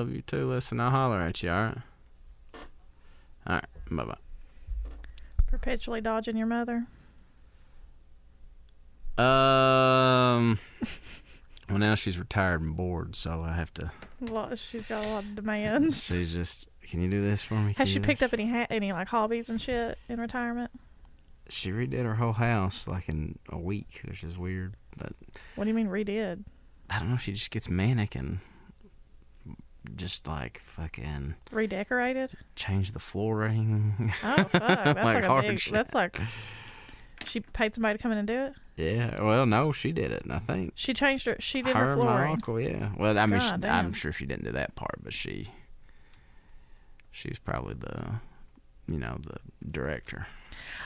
love you too. Listen, I'll holler at you. All right. All right. Bye bye. Perpetually dodging your mother. Um. Well, now she's retired and bored, so I have to. Lot, she's got a lot of demands. She's just. Can you do this for me? Has she picked up any ha- any like hobbies and shit in retirement? She redid her whole house like in a week, which is weird. But What do you mean redid? I don't know. She just gets manic and just like fucking Redecorated? change the flooring. Oh fuck, that's Like like, a big. shit. That's like. She paid somebody to come in and do it. yeah. Well, no, she did it. I think. She changed her. She did her her and my flooring. uncle, yeah. Well, I mean, she, I'm sure she didn't do that part, but she, she was probably the, you know, the director.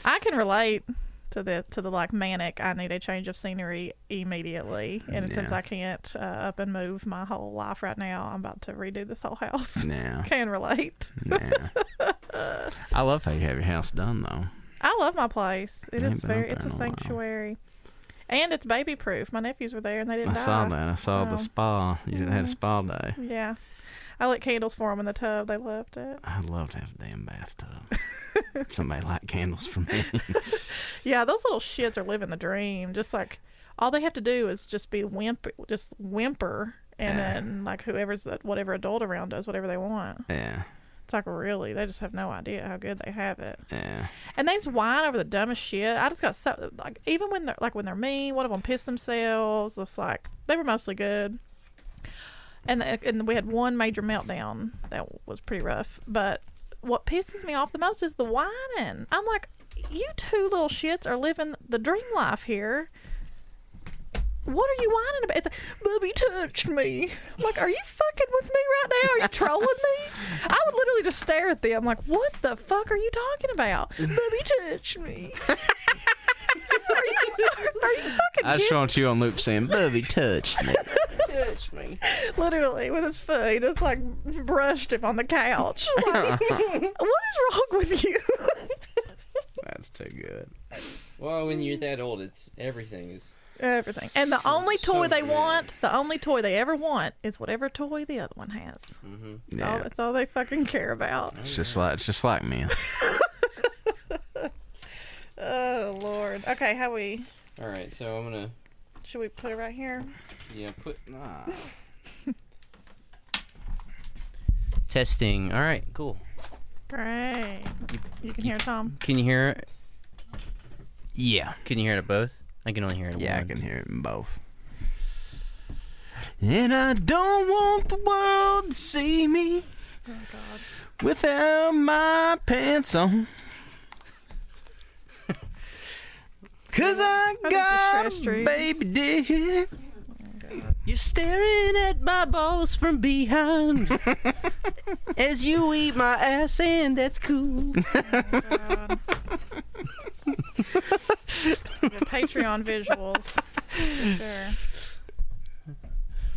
I can relate to the to the like manic. I need a change of scenery immediately, and since I can't uh, up and move my whole life right now, I'm about to redo this whole house. Yeah, can relate. yeah. I love how you have your house done, though. I love my place. it is I is ain't been very. It's a a sanctuary, and it's baby proof. My nephews were there and they didn't I die. saw that. I saw the spa. You didn't had a Mhm. spa day. Yeah, I lit candles for them in the tub. They loved it. I'd love to have a damn bathtub. Somebody light candles for me. Yeah, those little shits are living the dream. Just like all they have to do is just be whimper, just whimper, and Yeah. then like whoever's whatever adult around does whatever they want. yeah, It's like really, they just have no idea how good they have it, yeah. and they just whine over the dumbest shit. I just got so like even when they're like when they're mean, one of them pissed themselves. It's like they were mostly good. And, uh, and we had one major meltdown that was pretty rough. But what pisses me off the most is the whining. I'm like, you two little shits are living the dream life here. What are you whining about? It's like, Bubby touched me. I'm like, are you fucking with me right now? Are you trolling me? I would literally just stare at them like, what the fuck are you talking about? Bubby touched me. are, you, are you fucking I just kidding want you on loop saying, "Bubby touched me." Touch me. literally with his foot. He just like brushed him on the couch. Like, what is wrong with you? That's too good. Well, when you're that old, it's everything is. Everything. And the only so toy they good. want, the only toy they ever want, is whatever toy the other one has. hmm That's, all, Yeah, that's all they fucking care about. it's just like it's just like me. Oh Lord. Okay, how we? All right, so I'm gonna Should we put it right here? yeah put testing. All right, cool. Great. You can hear Tom. Can you hear? it? Yeah. Can you hear it at both? I can only hear it. At Yeah, I can hear it in both. And I don't want the world to see me Oh God. without my pants on. Cause I I got think a baby dick. You're staring at my balls from behind as you eat my ass, and that's cool. God. The Patreon visuals. For sure.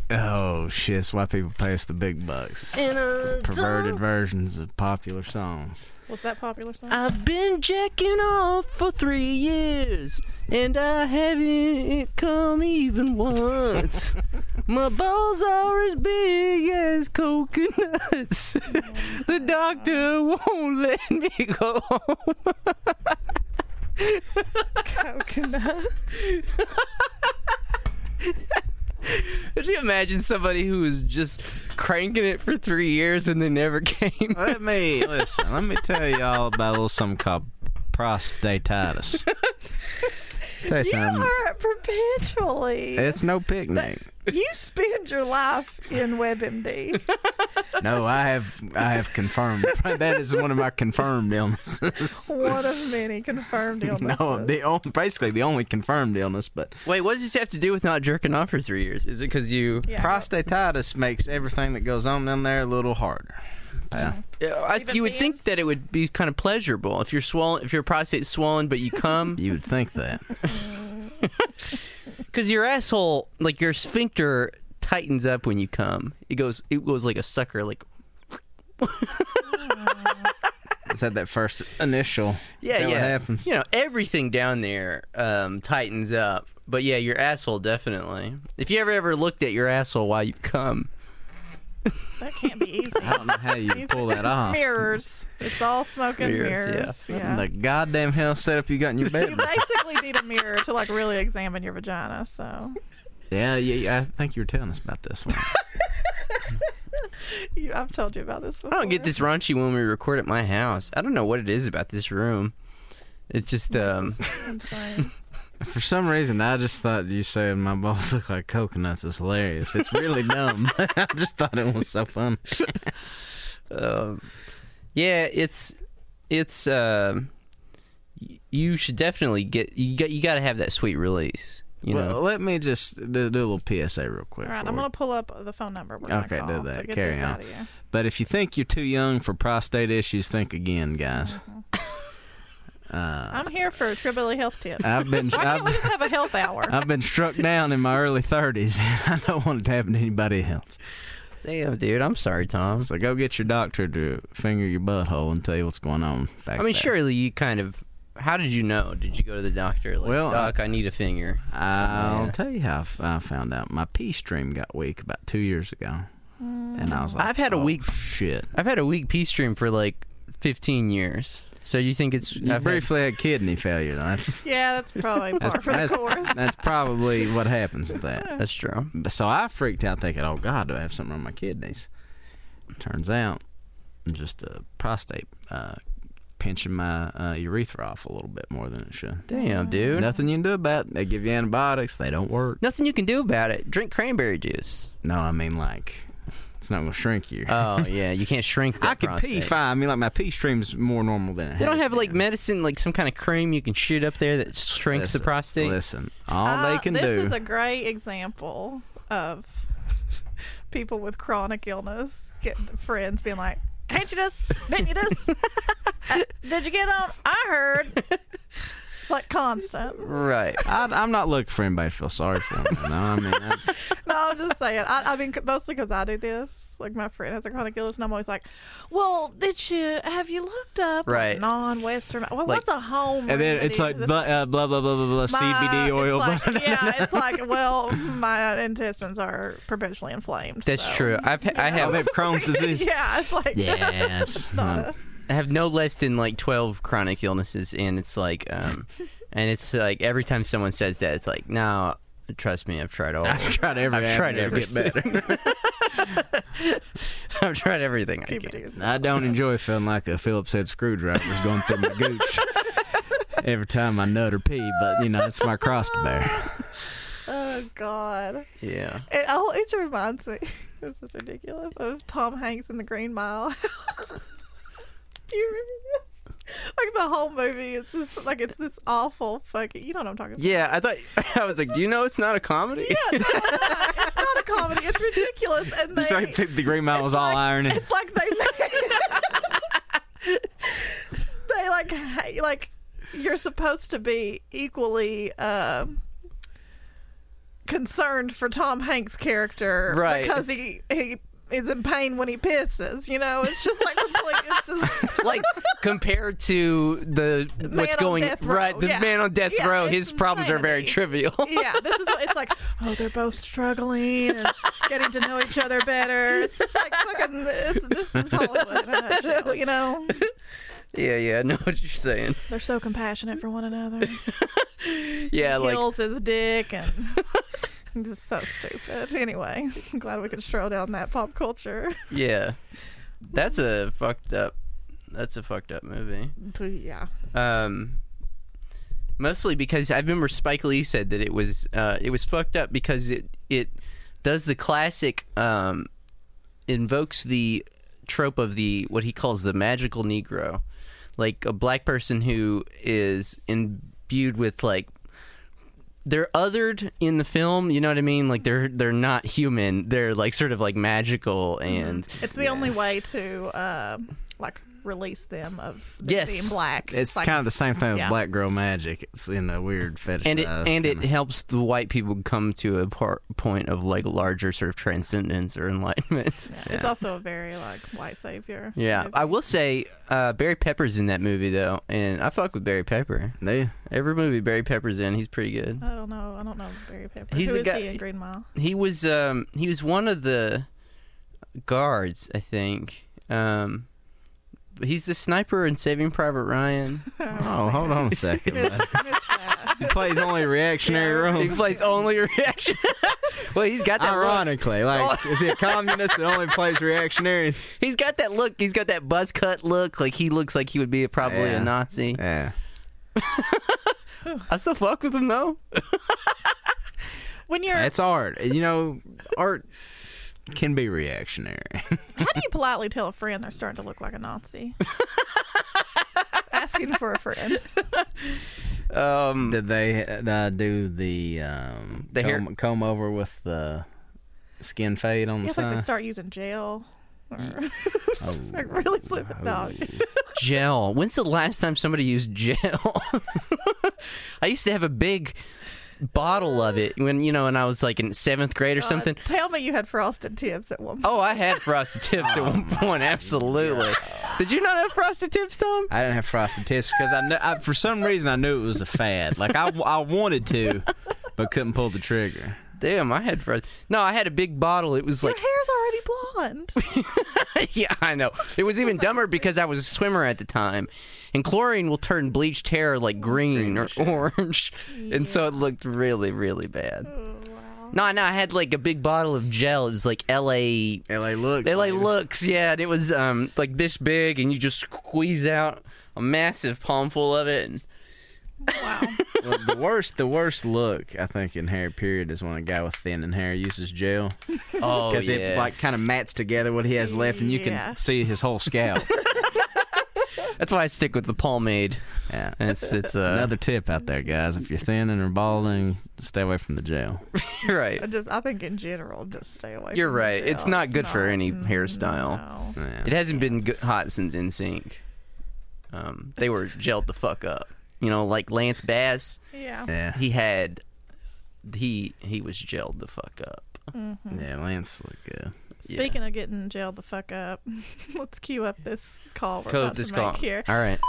Oh shit, that's why people pay us the big bucks. And uh, Perverted versions of popular songs. Was that popular song? I've been jacking off for three years, and I haven't come even once. My balls are as big as coconuts. Oh the doctor won't let me go home. Coconut. Could you imagine somebody who was just cranking it for three years and they never came? Let me listen. Let me tell y'all about a little something called prostatitis. tell you You something. are perpetually. It's no picnic. You spend your life in WebMD. No, I have I have confirmed. That is one of my confirmed illnesses. One of many confirmed illnesses. No, the only, basically the only confirmed illness, but Wait, what does this have to do with not jerking off for three years? Is it because you? Yeah, prostatitis makes everything that goes on down there a little harder. Yeah. Yeah, I, Even you would then? think that it would be kind of pleasurable if you're swollen, if your prostate's swollen, but you come You would think that. because your asshole, like your sphincter, tightens up when you come. It goes, it goes like a sucker, like It's at that first initial. yeah, yeah. what happens? You know, everything down there um, tightens up. But yeah, your asshole definitely. If you ever ever looked at your asshole while you come, That can't be easy. I don't know how you pull that off. Mirrors. It's all smoke and Mirrors, mirrors. Yeah. in the goddamn hell setup you got in your bed. You basically need a mirror to like really examine your vagina. So yeah, yeah, yeah, I think you were telling us about this one. you, I've told you about this one. I don't get this raunchy when we record at my house. I don't know what it is about this room. It's just um This is insane. For some reason, I just thought you saying my balls look like coconuts is hilarious. It's really dumb. I just thought it was so fun. um, yeah, it's it's um y- you should definitely get you got you got to have that sweet release. You well, know, let me just do, do a little PSA real quick. All right, I'm gonna pull up the phone number. We're gonna Okay, call, do that. get Carry on. Out of you. But if you think you're too young for prostate issues, think again, guys. Uh, I'm here for a Trillbilly health tips. I've been Why can't we I've, just have a health hour? I've been struck down in my early 30s, and I don't want it to happen to anybody else. damn, dude, I'm sorry, Tom. So go get your doctor to finger your butthole and tell you what's going on back I mean, there. surely you kind of. How did you know? Did you go to the doctor? Like, Well, doc, I, need a finger. I'll Yeah. tell you how I found out. My pee stream got weak about two years ago, and I was like, I've had a "Oh, weak- shit." I've had a weak pee stream for like 15 years. So you think it's? You I've had- briefly had kidney failure. That's yeah, that's probably par that's, for the that's, course. that's probably what happens with that. That's true. So I freaked out thinking, "Oh God, do I have something on my kidneys?" Turns out, just a prostate uh, pinching my uh, urethra off a little bit more than it should. Damn, dude. Nothing you can do about it. They give you antibiotics. They don't work. Nothing you can do about it. Drink cranberry juice. No, I mean like it's not going to shrink you. Oh yeah, you can't shrink. That I can pee prostate. fine. I mean, like my pee stream's more normal than it They don't has have like been. medicine, like some kind of cream you can shoot up there that shrinks the Listen, prostate. Listen, all Uh, they can do. this do. is a great example of people with chronic illness get friends being like, "Can't you just? Didn't you just? Uh, did you get on? I heard." It's like constant. Right. I, I'm not looking for anybody to feel sorry for. Me, you know? I mean, that's, No, I'm just saying. I, I mean, mostly because I do this. Like my friend has a chronic illness, and I'm always like, "Well, did you have you looked up Right. non-Western? Well, Like- what's a home?" and then it's like blah, uh, blah blah blah blah blah CBD oil. It's blah, like, yeah, it's like, well, my intestines are perpetually inflamed. That's so, true. I've ha- I you have they have Crohn's disease. yeah, it's like Yeah, it's not not- a- I have no less than like 12 chronic illnesses, and it's like, um, and it's like every time someone says that, it's like, no, trust me, I've tried all. I've tried every. I've tried avenue to get everything. better. I've tried everything I keep it to can. I don't enjoy feeling like a Phillips head screwdriver is going through my gooch every time I nut or pee. But you know, it's my cross to bear. Oh God! Yeah. It always reminds me. This is ridiculous. Of Tom Hanks in The Green Mile. Do you remember this? Like the whole movie, it's just like it's this awful fucking. You know what I'm talking about? Yeah, I thought I was like, do you know it's not a comedy? Yeah, no, it's not. A comedy. It's ridiculous. And Just they, like the, the Green Mile was all like- irony. It's like they they like like you're supposed to be equally um concerned for Tom Hanks' character Right. because he he is in pain when he pisses. You know, it's just like complete, it's just like compared to the Man what's on going death row, right, the yeah. man on death Yeah, row, his problems are very trivial. yeah. This is what it's like. Oh, they're both struggling and getting to know each other better. It's like fucking. It's, this is Hollywood nutshell. You know, yeah, yeah, I know what you're saying. they're so compassionate for one another. Yeah, like heals his dick and just so stupid. Anyway, I'm glad we could stroll down that pop culture. yeah. That's a fucked up. That's a fucked up movie. Yeah, Um, mostly because I remember Spike Lee said that it was uh, it was fucked up because it it does the classic um, invokes the trope of the what he calls the magical Negro, like a black person who is imbued with like they're othered in the film. You know what I mean? Like they're they're not human. They're like sort of like magical and it's the only way to uh, like release them of Yes. being black. It's like, kind of the same thing with yeah. black girl magic. It's in a weird fetish. and it and it helps the white people come to a par- point of like larger sort of transcendence or enlightenment. Yeah, It's also a very like white savior. Yeah, movie. I will say uh, Barry Pepper's in that movie though, and I fuck with Barry Pepper. Yeah. Every movie Barry Pepper's in, he's pretty good. I don't know. I don't know Barry Pepper. He's Who the is guy- he in Green Mile? He was um he was one of the guards, I think. Um, he's the sniper in Saving Private Ryan. Oh, hold on a second. Miss- bud. miss that. he plays only reactionary Yeah. he roles. plays only reaction. well, he's got that. Look. Ironically, like, oh. is he a communist that only plays reactionaries? He's got that look. He's got that buzz cut look. Like he looks like he would be probably Yeah. a Nazi. Yeah. I still fuck with him though. When you're, It's art. You know, art can be reactionary. how do you politely tell a friend they're starting to look like a Nazi? Asking for a friend. Um, Did they uh, do the um, The hair- comb, comb over with the skin fade on the It's like they side? start using gel. Or, Oh, like really slip it down. gel. When's the last time somebody used gel? I used to have a big bottle of it when you know, when I was like in seventh grade or uh, something. Tell me you had frosted tips at one point. Oh, I had frosted tips at oh, one point. Absolutely. Did you not have frosted tips, Tom? I didn't have frosted tips because I, kn- I for some reason I knew it was a fad. Like I, I wanted to, but couldn't pull the trigger. Damn, I had frosted. No, I had a big bottle. It was like Your like, hair's already blonde. yeah, I know. It was even dumber because I was a swimmer at the time, and chlorine will turn bleached hair like green or orange, and so it looked really, really bad. Oh, wow. No, no, I had like a big bottle of gel. It was like L.A. LA looks. LA baby. looks, yeah, and it was um like this big, and you just squeeze out a massive palmful of it. And Wow. Well, the worst, the worst look I think in hair period is when a guy with thinning hair uses gel oh because it like kind of mats together what he has left, and you Yeah. can see his whole scalp. that's why I stick with the pomade. Yeah. It's it's uh Another tip out there, guys: if you're thinning or balding, stay away from the gel. right. I just I think in general, just stay away. You're from the right. It's gel. not good for any mm, hairstyle. no. Yeah. It hasn't been good, hot since NSYNC. Um, they were gelled the fuck up. You know, like Lance Bass, Yeah. yeah. he had he he was jailed the fuck up. Yeah, Lance look good. Yeah. Speaking of getting jailed the fuck up, let's cue up this call we're Code about this to call. make here. All right.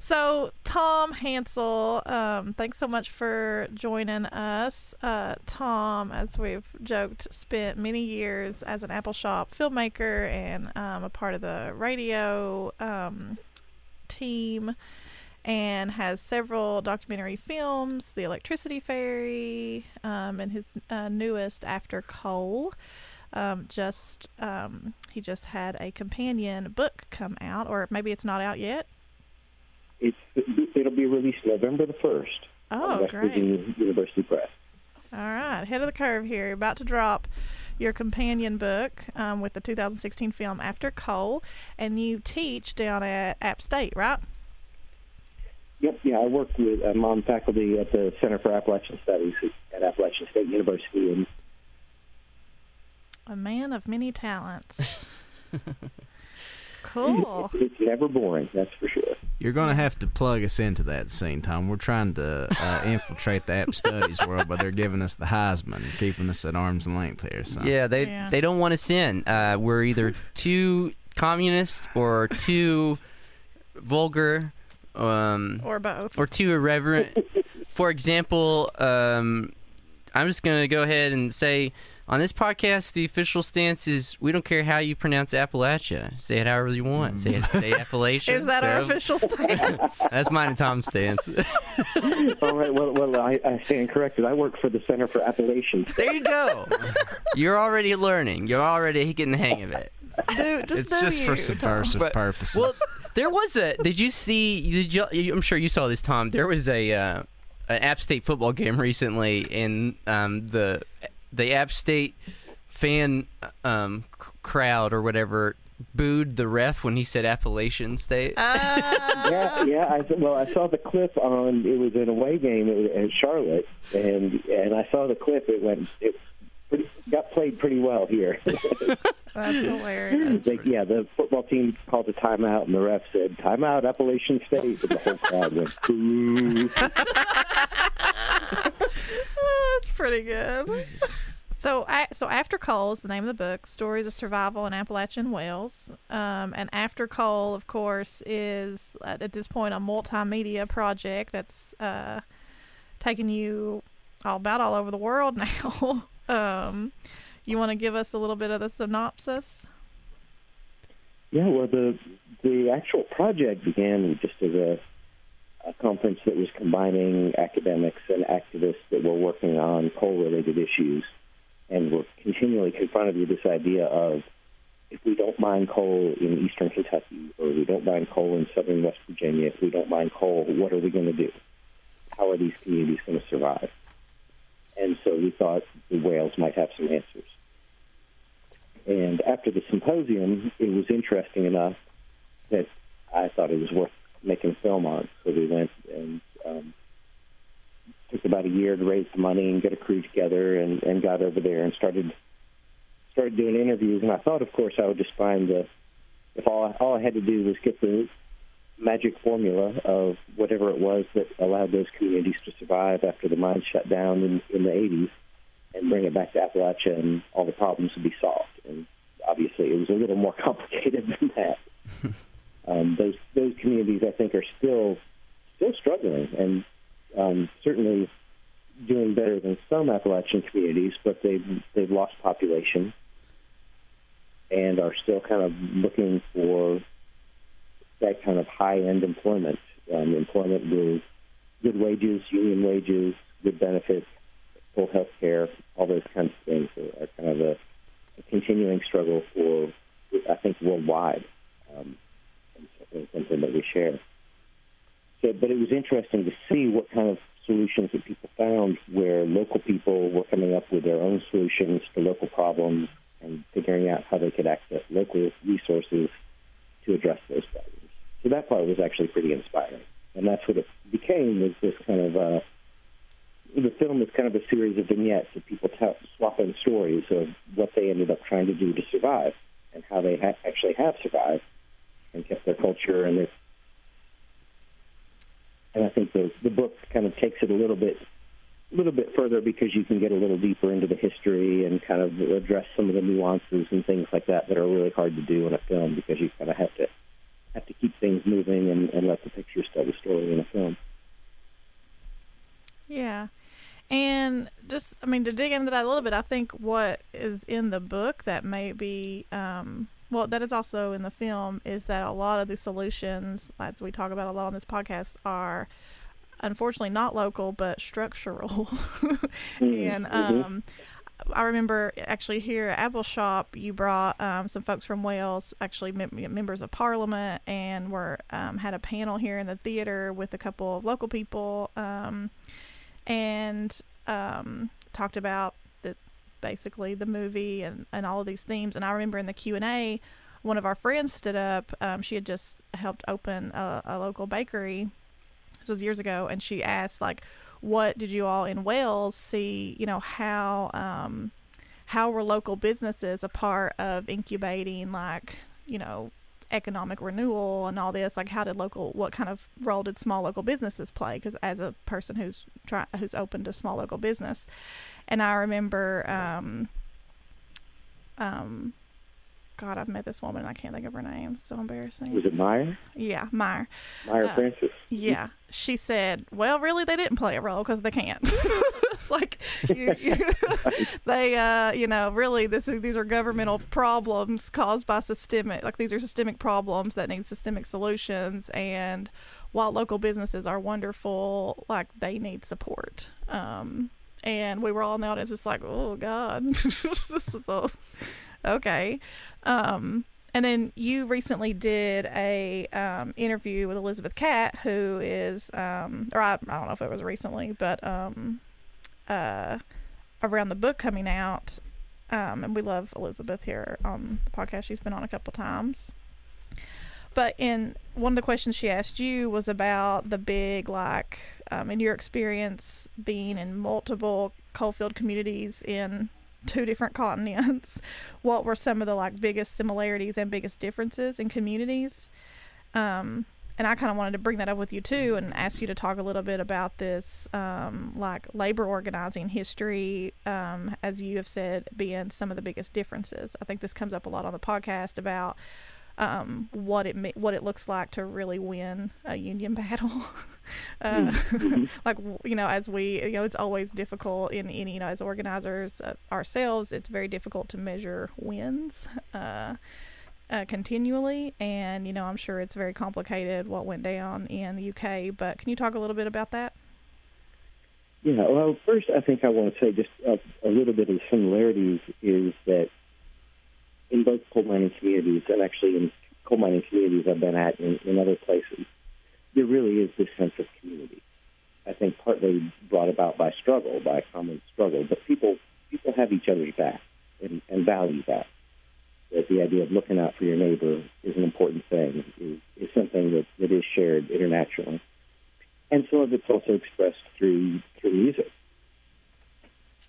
So, Tom Hansell, um, thanks so much for joining us. Uh, Tom, as we've joked, spent many years as an Appalshop filmmaker and um, a part of the radio um, team and has several documentary films The Electricity Fairy um, and his uh, newest, After Coal. Um, just um, he just had a companion book come out, or maybe it's not out yet. It's it'll be released November the first. Oh, West great. Virginia University Press. All right, head of the curve here. About to drop your companion book um, with the 2016 film After Coal, and you teach down at App State, right? Yep, yeah, I work with I'm on faculty at the Center for Appalachian Studies at Appalachian State University, and A man of many talents. cool. it's never boring, that's for sure. You're gonna have to plug us into that scene, Tom. We're trying to uh, infiltrate the app studies world, but they're giving us the Heisman, keeping us at arm's length here. So. Yeah, they Yeah. they don't want us in. Uh, we're either too communist or too vulgar, um, Or both. or too irreverent. For example, um, I'm just gonna go ahead and say on this podcast, the official stance is we don't care how you pronounce Appalachia. Say it however you want. Say it, say Appalachia. Is that our official stance? That's mine and Tom's stance. All right, well, well, I, I stand corrected. I work for the Center for Appalachian. there you go. You're already learning. You're already getting the hang of it. do, just It's do just you, for subversive But- purposes. Well, there was a. Did you see? Did you? I'm sure you saw this, Tom. There was a uh, an App State football game recently, and um, the the App State fan um, c- crowd or whatever booed the ref when he said Appalachian State. Ah, Yeah, yeah. I, well, I saw the clip on. It was an away game at at Charlotte, and and I saw the clip. It went. It pretty, got played pretty well here. that's hilarious. They, yeah, the football team called a timeout, and the ref said, "Timeout, Appalachian State," and the whole crowd went, "Boo!" That's pretty good. So, I, so after coal is the name of the book, stories of survival in Appalachian Wales. Um, and after coal, of course, is uh, at this point a multimedia project that's uh, taking you all about all over the world now. Um, You want to give us a little bit of the synopsis? Yeah, well, the the actual project began just as a, a conference that was combining academics and activists that were working on coal-related issues, and were continually confronted with this idea of if we don't mine coal in eastern Kentucky or we don't mine coal in southern West Virginia, if we don't mine coal, what are we going to do? How are these communities going to survive? And so we thought the Wales might have some answers. And after the symposium, it was interesting enough that I thought it was worth making a film on. So we went and um, took about a year to raise the money and get a crew together, and, and got over there and started started doing interviews. And I thought, of course, I would just find the if all all I had to do was get the magic formula of whatever it was that allowed those communities to survive after the mines shut down in, in the 80s and bring it back to Appalachia and all the problems would be solved. And obviously it was a little more complicated than that. um, those those communities, I think, are still still struggling and um, certainly doing better than some Appalachian communities, but they've they've lost population and are still kind of looking for that kind of high-end employment, um, employment with good wages, union wages, good benefits, full health care, all those kinds of things are, are kind of a, a, continuing struggle for, I think, worldwide, um, and something that we share. So, but it was interesting to see what kind of solutions that people found where local people were coming up with their own solutions to local problems and figuring out how they could access local resources to address those problems. So that part was actually pretty inspiring, and that's what it became was this kind of uh, the film is kind of a series of vignettes of people t- swapping stories of what they ended up trying to do to survive and how they ha- actually have survived and kept their culture and their and I think the the book kind of takes it a little bit a little bit further because you can get a little deeper into the history and kind of address some of the nuances and things like that that are really hard to do in a film because you kind of have to have to keep things moving and, and let the pictures tell the story in a film. Yeah. And just, I mean, to dig into that a little bit, I think what is in the book that may be, um, well, that is also in the film is that a lot of the solutions, as we talk about a lot on this podcast, are unfortunately not local but structural. Mm-hmm. and um, I remember actually here at Appalshop, you brought um, some folks from Wales, actually mem- members of Parliament, and were um, had a panel here in the theater with a couple of local people, um, and um, talked about the basically the movie and, and all of these themes. And I remember in the Q and A, one of our friends stood up. Um, she had just helped open a, a local bakery. This was years ago, and she asked like what did you all in Wales see? You know how um, how were local businesses a part of incubating like you know economic renewal and all this? Like how did local what kind of role did small local businesses play? Because as a person who's try who's opened a small local business, and I remember. Um, um, God, I've met this woman and I can't think of her name. So embarrassing. Was it Mair? Yeah, Mair. Mair Uh, Francis. Yeah, she said, "Well, really, they didn't play a role because they can't." it's like you, you, they, uh, you know, really, this is, these are governmental problems caused by systemic, like these are systemic problems that need systemic solutions. And while local businesses are wonderful, like they need support. Um, and we were all in the audience, just like, "Oh God, this is a okay." Um, and then you recently did a um, interview with Elizabeth Catte, who is, um, or I, I don't know if it was recently, but um, uh, around the book coming out. Um, and we love Elizabeth here on the podcast. She's been on a couple times. But in one of the questions she asked you was about the big, like, um, in your experience being in multiple coalfield communities in two different continents, what were some of the like biggest similarities and biggest differences in communities? Um, and I kind of wanted to bring that up with you too, and ask you to talk a little bit about this, um, like labor organizing history, um, as you have said, being some of the biggest differences. I think this comes up a lot on the podcast about um, what it what it looks like to really win a union battle. Uh, Mhm. like you know as we you know it's always difficult in any you know as organizers uh, ourselves it's very difficult to measure wins uh, uh, continually and you know i'm sure it's very complicated what went down in the uk but can you talk a little bit about that Yeah, well, first, I think I want to say just a, a little bit of similarities is that in both coal mining communities, and actually in coal mining communities I've been at in, in other places, there really is this sense of community. I think partly brought about by struggle, by common struggle, but people people have each other's back and, and value that. That the idea of looking out for your neighbor is an important thing, is, is something that, that is shared internationally and some of it's also expressed through through music.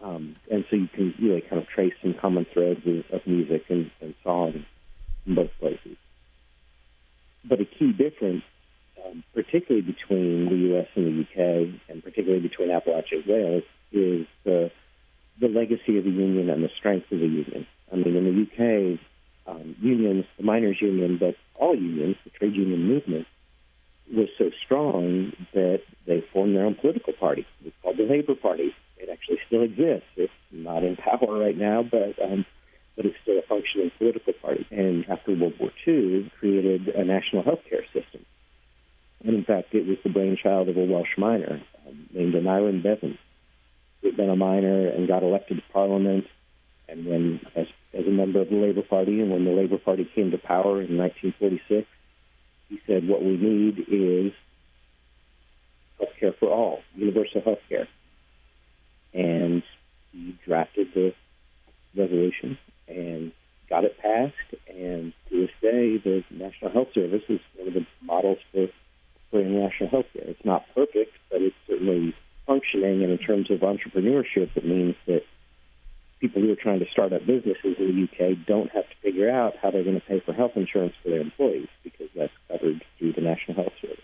Um, and so you can really kind of trace some common threads of, of music and, and song in both places. But a key difference, um, particularly between the U.S. and the U.K., and particularly between Appalachia and Wales, is the the legacy of the union and the strength of the union. I mean, in the U.K., um, unions, the miners' union, but all unions, the trade union movement, was so strong that they formed their own political party. It's called the Labour Party. It actually still exists. It's not in power right now, but um, but it's still a functioning political party. And after World War II, created a national health care system. And in fact, it was the brainchild of a Welsh miner um, named Aneurin Bevan, who had been a miner and got elected to Parliament. And when, as, as a member of the Labour Party, and when the Labour Party came to power in 1946, he said, what we need is health care for all, universal health care. And he drafted the resolution and got it passed. And to this day, the National Health Service is one of the models for, for international health care. It's not perfect, but it's certainly functioning. And in terms of entrepreneurship, it means that people who are trying to start up businesses in the UK don't have to figure out how they're going to pay for health insurance for their employees because that's covered through the National Health Service.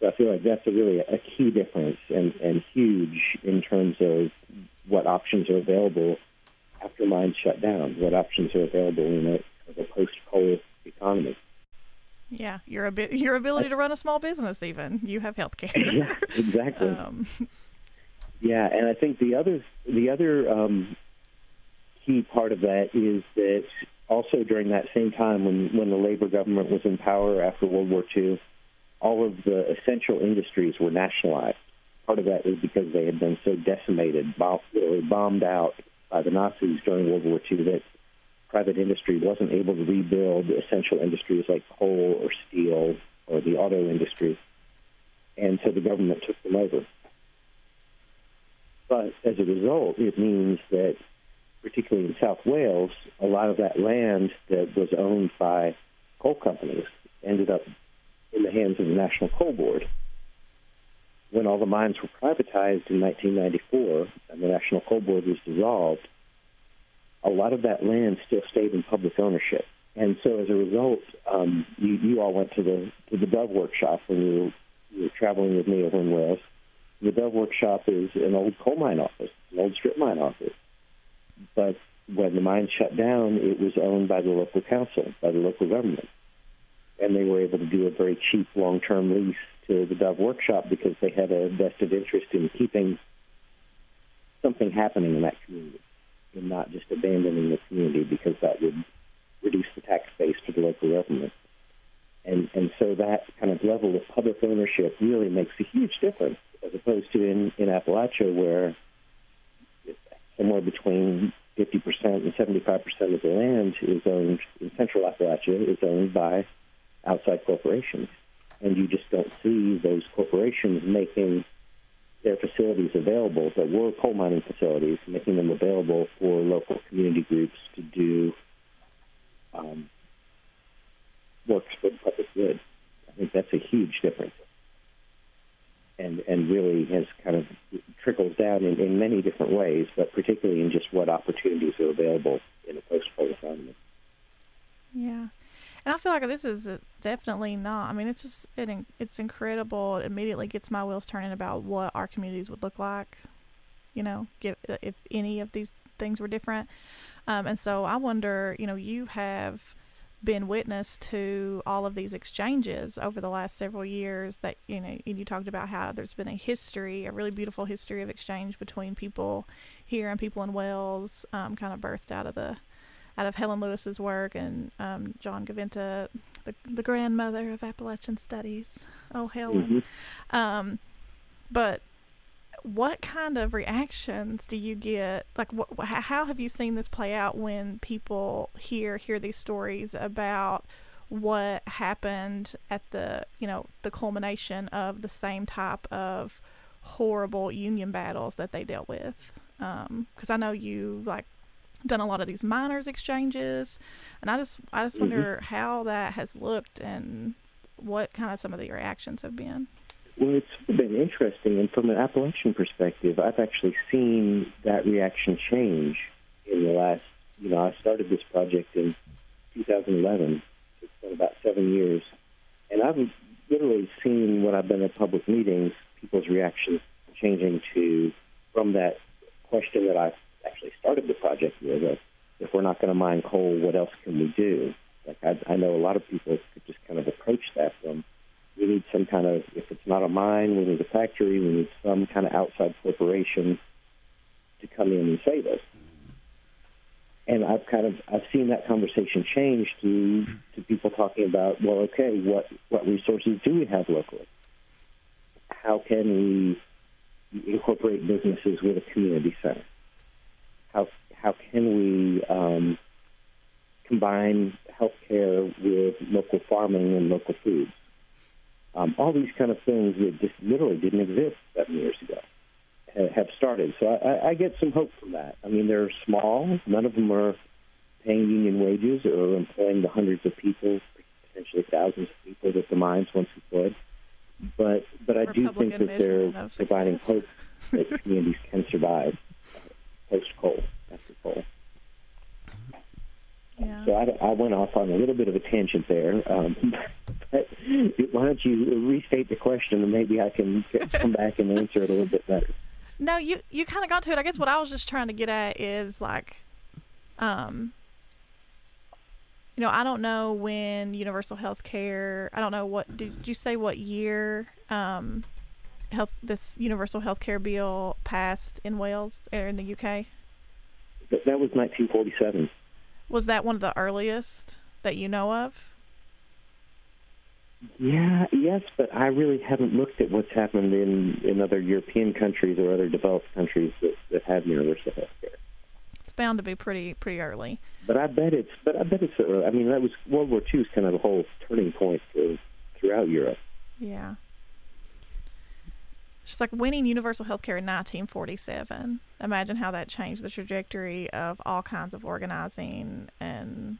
So I feel like that's a really a key difference and, and huge in terms of what options are available after mines shut down, what options are available in a, a post-coal economy. Yeah your abi- your ability to run a small business even you have health care yeah, exactly. um, Yeah, and I think the other the other um, key part of that is that also during that same time when when the labor government was in power after World War II, all of the essential industries were nationalized. Part of that was because they had been so decimated, bomb, bombed out by the Nazis during World War II that private industry wasn't able to rebuild essential industries like coal or steel or the auto industry, and so the government took them over. But as a result, it means that, particularly in South Wales, a lot of that land that was owned by coal companies ended up in the hands of the National Coal Board. When all the mines were privatized in 1994 and the National Coal Board was dissolved, a lot of that land still stayed in public ownership. And so as a result, um, you, you all went to the to the Dove Workshop when you were, you were traveling with me over in Wales. The Dove Workshop is an old coal mine office, an old strip mine office. But when the mine shut down, it was owned by the local council, by the local government. And they were able to do a very cheap long-term lease to the Dove Workshop because they had a vested interest in keeping something happening in that community and not just abandoning the community because that would reduce the tax base to the local government. And and so that kind of level of public ownership really makes a huge difference as opposed to in, in Appalachia where somewhere between 50% and 75% of the land is owned in central Appalachia is owned by outside corporations. And you just don't see those corporations making their facilities available that were coal mining facilities, making them available for local community groups to do um, works for the public good. I think that's a huge difference, and and really has kind of trickles down in, in many different ways, but particularly in just what opportunities are available in a post-coal economy. Yeah, and I feel like this is uh, definitely not. I mean, it's just it, it's incredible. It immediately gets my wheels turning about what our communities would look like. You know, give, if any of these things were different. Um, and so I wonder, you know, you have been witness to all of these exchanges over the last several years that you know and you talked about how there's been a history a really beautiful history of exchange between people here and people in Wales um, kind of birthed out of the out of Helen Lewis's work and um, John Gaventa the, the grandmother of Appalachian studies oh Helen Mhm. um, but what kind of reactions do you get? Like, wh- how have you seen this play out when people hear hear these stories about what happened at the you know the culmination of the same type of horrible union battles that they dealt with? Because I know you like done a lot of these miners exchanges, and I just I just wonder mm-hmm. how that has looked and what kind of some of the reactions have been. Well, it's been interesting, and from an Appalachian perspective, I've actually seen that reaction change in the last. You know, I started this project in 2011. It's been about seven years, and I've literally seen when I've been at public meetings, people's reactions changing to from that question that I actually started the project with: of, if we're not going to mine coal, what else can we do? Like I, I know a lot of people could just kind of approach that from we need some kind of if it's not a mine, we need a factory, we need some kind of outside corporation to come in and save us. And I've kind of I've seen that conversation change to to people talking about, well, okay, what what resources do we have locally? How can we incorporate businesses with a community center? How how can we um, combine healthcare with local farming and local foods? Um, all these kind of things that just literally didn't exist seven years ago have started. So I, I- get some hope from that. I mean, they're small. None of them are paying union wages or employing the hundreds of people, potentially thousands of people that the mines once employed. But but I do think that they're providing hope that communities can survive post coal after coal. Yeah. So I, I went off on a little bit of a tangent there. Um, but why don't you restate the question and maybe I can come back and answer it a little bit better. No, you you kind of got to it. I guess what I was just trying to get at is like, um, you know, I don't know when universal health care. I don't know what did you say what year um, health this universal health care bill passed in Wales or in the UK. But that was 1947. Was that one of the earliest that you know of? Yeah, yes, but I really haven't looked at what's happened in, in other European countries or other developed countries that, that have universal health care. It's bound to be pretty pretty early. But I bet it's but I bet it's uh, I mean that was World War II is kind of the whole turning point for throughout Europe. Yeah. Just like winning universal health care in 1947. Imagine how that changed the trajectory of all kinds of organizing and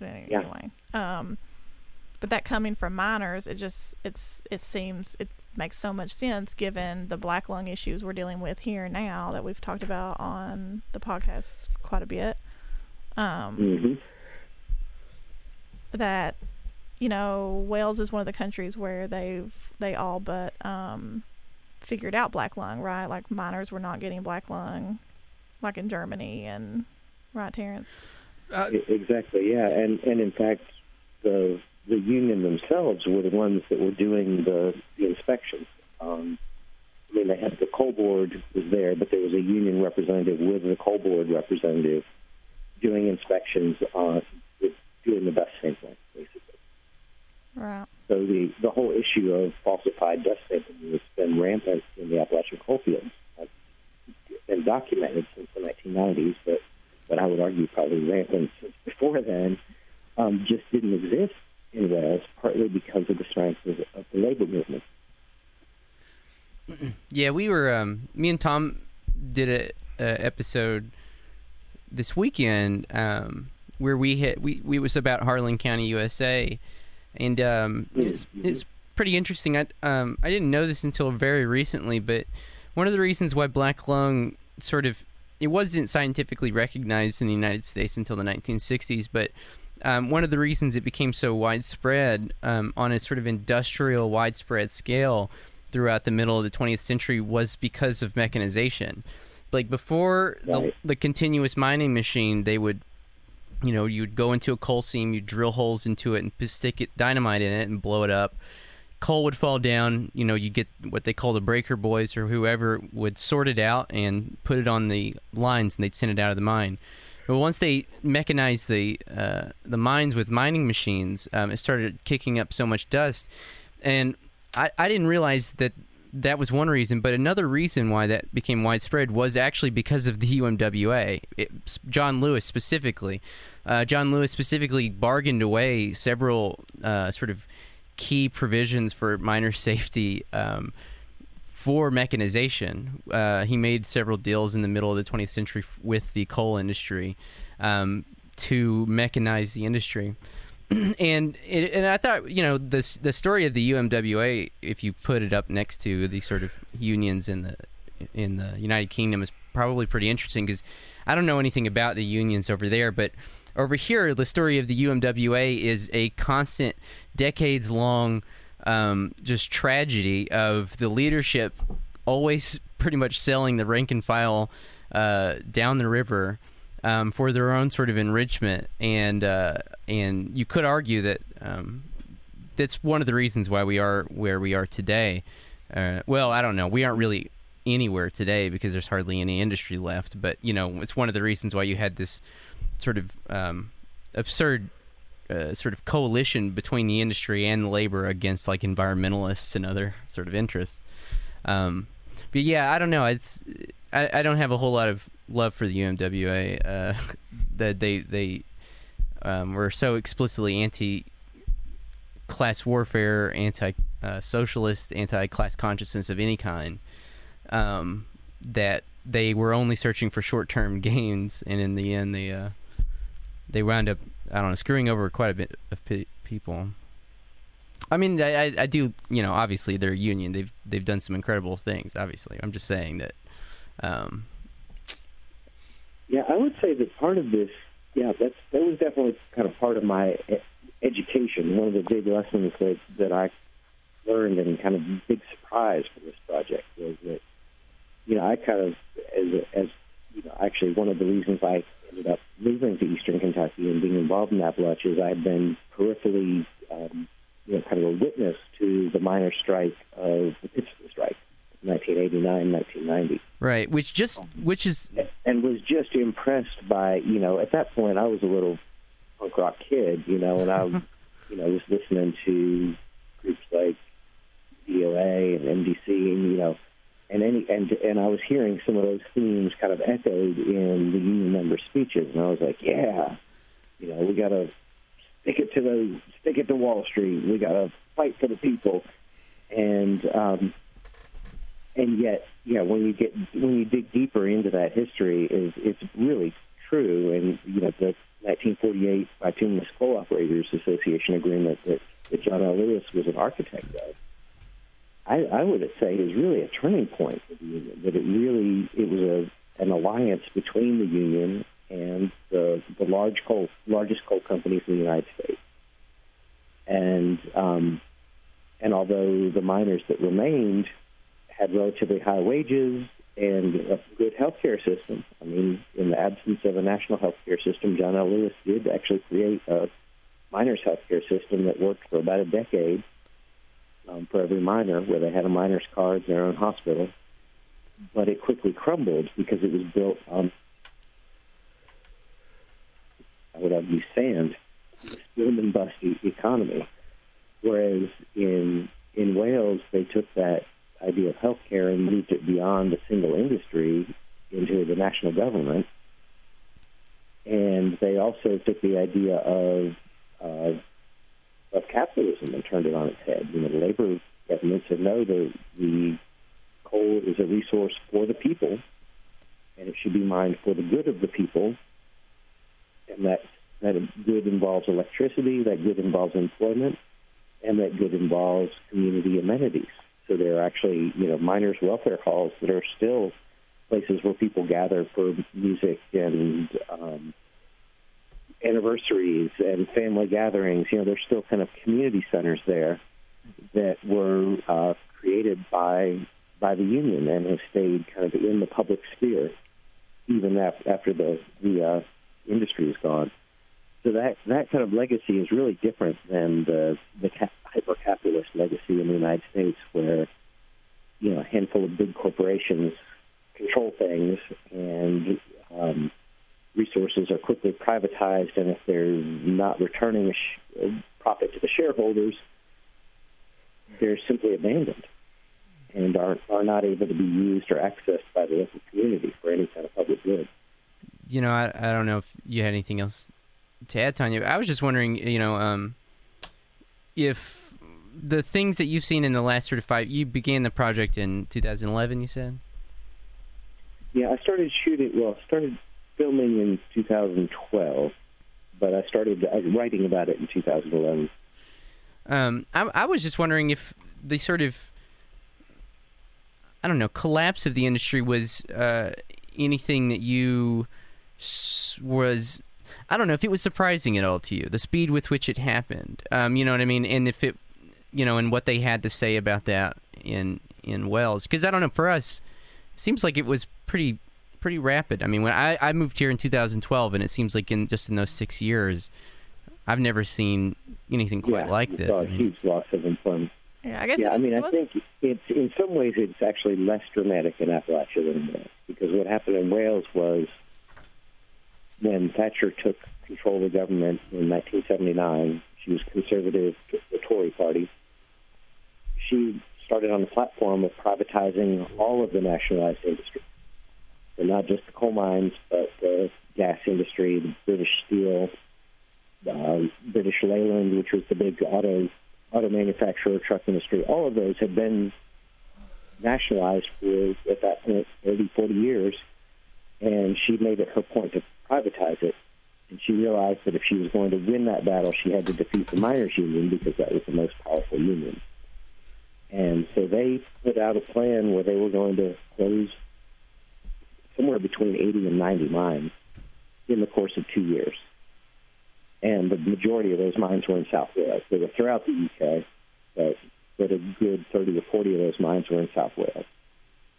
Yeah. anyway. Um, but that coming from miners, it just it's it seems it makes so much sense given the black lung issues we're dealing with here now that we've talked about on the podcast quite a bit. Um, hmm that you know Wales is one of the countries where they've they all but um, figured out black lung, right? Like miners were not getting black lung, like in Germany and right, Tarence. E- Exactly, yeah, and and in fact, the the union themselves were the ones that were doing the, the inspections. Um, I mean, they had the coal board was there, but there was a union representative with the coal board representative doing inspections on doing the best sampling, basically. Right. So the the whole issue of falsified dust sampling has been rampant in the Appalachian coal fields. It's been documented since the 1990s, but but I would argue probably rampant since before then. Um, just didn't exist in Wales, partly because of the strength of, of the labor movement. Yeah, we were. Um, me and Tom did a, a episode this weekend um, where we hit. We, we was about Harlan County, USA, and um, it's, Mhm. it's pretty interesting. I um, I didn't know this until very recently, but one of the reasons why black lung sort of it wasn't scientifically recognized in the United States until the 1960s, but um, one of the reasons it became so widespread um, on a sort of industrial widespread scale throughout the middle of the 20th century was because of mechanization. Like before the the continuous mining machine, they would you know, you'd go into a coal seam, you'd drill holes into it and stick it dynamite in it and blow it up. Coal would fall down. You know, you'd get what they call the breaker boys or whoever would sort it out and put it on the lines, and they'd send it out of the mine. But once they mechanized the uh, the mines with mining machines, um, it started kicking up so much dust, and I, I didn't realize that that was one reason. But another reason why that became widespread was actually because of the UMWA. It, John Lewis specifically, uh, John Lewis specifically bargained away several uh, sort of key provisions for miner safety. Um, for mechanization. Uh, he made several deals in the middle of the 20th century with the coal industry um, to mechanize the industry. and it, and I thought you know the the story of the UMWA, if you put it up next to the sort of unions in the in the United Kingdom, is probably pretty interesting because I don't know anything about the unions over there, but over here, the story of the UMWA is a constant, decades long um, just tragedy of the leadership always pretty much selling the rank and file uh, down the river um, for their own sort of enrichment, and uh, and you could argue that um, that's one of the reasons why we are where we are today. Uh, well, I don't know. We aren't really anywhere today because there's hardly any industry left. But you know, it's one of the reasons why you had this sort of um, absurd uh, sort of coalition between the industry and labor against like environmentalists and other sort of interests. Um, but yeah, I don't know. It's I, I don't have a whole lot of love for the UMWA. Uh, that they they um, were so explicitly anti class warfare, anti uh, socialist, anti class consciousness of any kind. Um, that they were only searching for short term gains, and in the end, they uh, they wound up I don't know screwing over quite a bit of pe- people. I mean, I, I, I do you know obviously they're a union. They've they've done some incredible things. Obviously, I'm just saying that. Um, Yeah, I would say that part of this, yeah, that's that was definitely kind of part of my education. One of the big lessons that that I learned and kind of big surprise for this project was that, you know, I kind of as as you know, actually one of the reasons I ended up moving to Eastern Kentucky and being involved in Appalachia is I had been peripherally, um, you know, kind of a witness to the miner strike of the Pittston strike, 1989, 1990 right, which just which is and was just impressed by you know at that point I was a little punk rock kid you know and I you know was listening to groups like DOA and MDC and you know and any and and I was hearing some of those themes kind of echoed in the union member speeches and I was like yeah you know we got to stick it to the stick it to Wall Street. We got to fight for the people. And um and yet, yeah, when you get when you dig deeper into that history, is it's really true. And you know, the 1948 Bituminous Coal Operators Association agreement that, that John L. Lewis was an architect of, I, I would say is really a turning point for the union. That it really it was a an alliance between the union and the the large coal largest coal companies in the United States. And um, and although the miners that remained had relatively high wages and a good healthcare system. I mean, in the absence of a national healthcare system, John L. Lewis did actually create a miners' healthcare system that worked for about a decade um, for every miner, where they had a miner's card, in their own hospital. But it quickly crumbled because it was built on, I would argue, sand, boom and bust economy. Whereas in in Wales, they took that idea of healthcare and moved it beyond a single industry into the national government. And they also took the idea of of, of capitalism and turned it on its head. You know, the labor government said no, the the coal is a resource for the people, and it should be mined for the good of the people. And that that good involves electricity, that good involves employment, and that good involves community amenities. So there are actually, you know, miners' welfare halls that are still places where people gather for music and um, anniversaries and family gatherings. You know, there's still kind of community centers there that were uh, created by by the union and have stayed kind of in the public sphere even af- after the the uh, industry is gone. so that that kind of legacy is really different than the the cap- hyper capitalist legacy in the United States, where you know a handful of big corporations control things and um, resources are quickly privatized, and if they're not returning a, profit to the shareholders, they're simply abandoned and are are not able to be used or accessed by the local community for any kind of public good. You know, I, I don't know if you had anything else to add, Tanya. I was just wondering, you know, um, if the things that you've seen in the last sort of five, you began the project in 2011, you said? Yeah, I started shooting. Well, started filming in 2012, but I started uh, writing about it in 2011. Um, I, I was just wondering if the sort of, I don't know, collapse of the industry was uh, anything that you s- was, I don't know, if it was surprising at all to you, the speed with which it happened. Um, you know what I mean? And if it, you know, and what they had to say about that in in Wales, because I don't know, for us, it seems like it was pretty pretty rapid. I mean, when I, I moved here in 2012, and it seems like in just in those six years, I've never seen anything quite yeah, like this. Saw I a mean, huge loss of employment. Yeah, I guess. Yeah, I mean, I think it's in some ways it's actually less dramatic in Appalachia than in Wales because what happened in Wales was when Thatcher took control of the government in 1979. She was conservative, the Tory party. She started on the platform of privatizing all of the nationalized industry, so not just the coal mines, but the gas industry, the British steel, um, British Leyland, which was the big auto auto manufacturer, truck industry, all of those had been nationalized for, at that point, 30, 40 years. And she made it her point to privatize it. And she realized that if she was going to win that battle, she had to defeat the miners' union because that was the most powerful union. And so they put out a plan where they were going to close somewhere between 80 and 90 mines in the course of two years and the majority of those mines were in South Wales. They were throughout the UK, but, but a good 30 or 40 of those mines were in South Wales.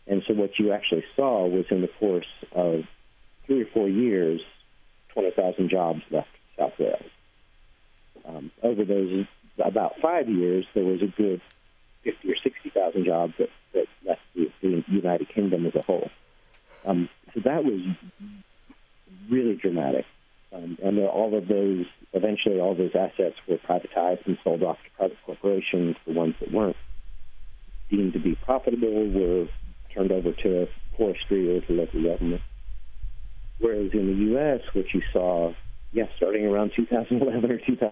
And so what you actually saw was in the course of three or four years, 20,000 jobs left South Wales. Um, over those about five years, there was a good 50 or 60,000 jobs that, that left the, the United Kingdom as a whole. Um, so that was really dramatic. Um, and all of those, eventually, all those assets were privatized and sold off to private corporations. The ones that weren't deemed to be profitable were turned over to forestry or to local government. Whereas in the U.S., what you saw, yeah, starting around 2011 or 2000,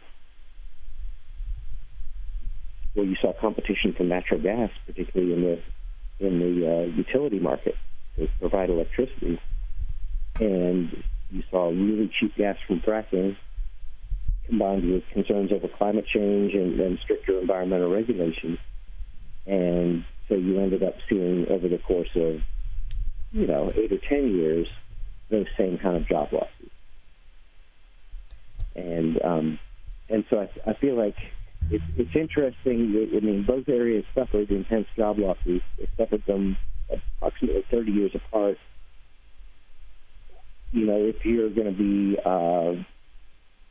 well, you saw competition from natural gas, particularly in the in the uh, utility market to provide electricity, and you saw really cheap gas from fracking combined with concerns over climate change and, and stricter environmental regulations. And so you ended up seeing over the course of, you know, eight or ten years, those same kind of job losses. And um, and so I, I feel like it's, it's interesting. I mean, both areas suffered intense job losses. They suffered them approximately 30 years apart you know, if you're going to be uh,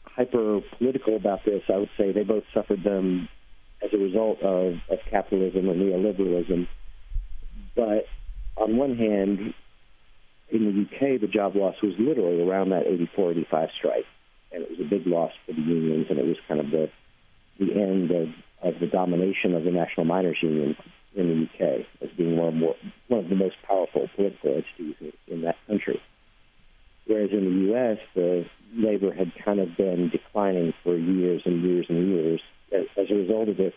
hyper political about this, I would say they both suffered them as a result of, of capitalism and neoliberalism. But on one hand, in the UK, the job loss was literally around that 84, 85 strike, and it was a big loss for the unions, and it was kind of the the end of, of the domination of the National Miners Union in the UK as being one of, more, one of the most powerful political entities in, that country whereas in the U.S., the labor had kind of been declining for years and years and years as, as a result of this,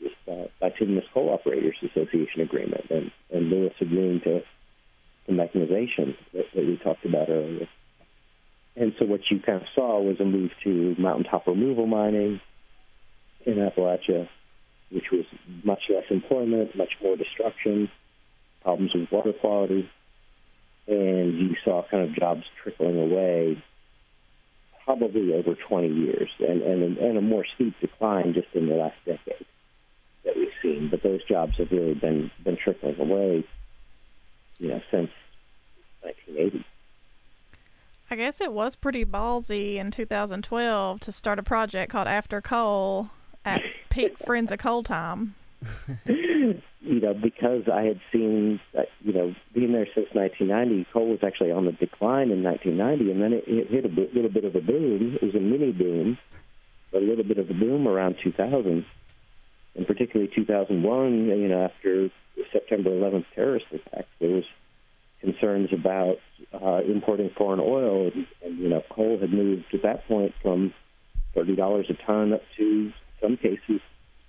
this uh, Bituminous Coal Operators Association agreement and, and Lewis agreeing to the mechanization that, that we talked about earlier. And so what you kind of saw was a move to mountaintop removal mining in Appalachia, which was much less employment, much more destruction, problems with water quality and you saw kind of jobs trickling away probably over 20 years and, and, and a more steep decline just in the last decade that we've seen. But those jobs have really been, been trickling away, you know, since 1980. I guess it was pretty ballsy in 2012 to start a project called After Coal at peak Friends of Coal time. you know, because I had seen, uh, you know, being there since 1990, coal was actually on the decline in 1990, and then it, it hit a bit, little bit of a boom. It was a mini boom, But a little bit of a boom around 2000, and particularly 2001. You know, after the September 11th terrorist attacks, there was concerns about uh, importing foreign oil, and, and you know, coal had moved at that point from thirty dollars a ton up to some cases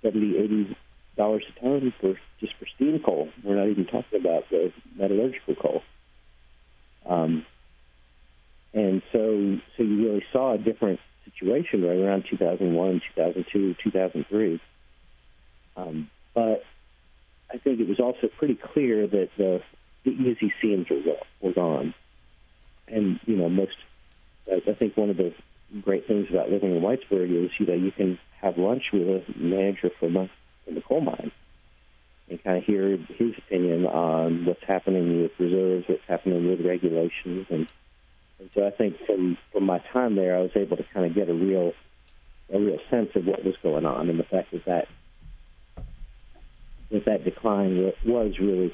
70, 80 dollars a ton for just for steam coal. We're not even talking about the metallurgical coal. Um, and so, so you really saw a different situation right around 2001, 2002, 2003. Um, but I think it was also pretty clear that the, the easy scenes were, were gone. And, you know, most, I think one of the great things about living in Whitesburg is, you know, you can have lunch with a manager from a, from the coal mine and kind of hear his opinion on what's happening with reserves, what's happening with regulations. And, and so I think from, from my time there, I was able to kind of get a real, a real sense of what was going on and the fact that that that that decline was really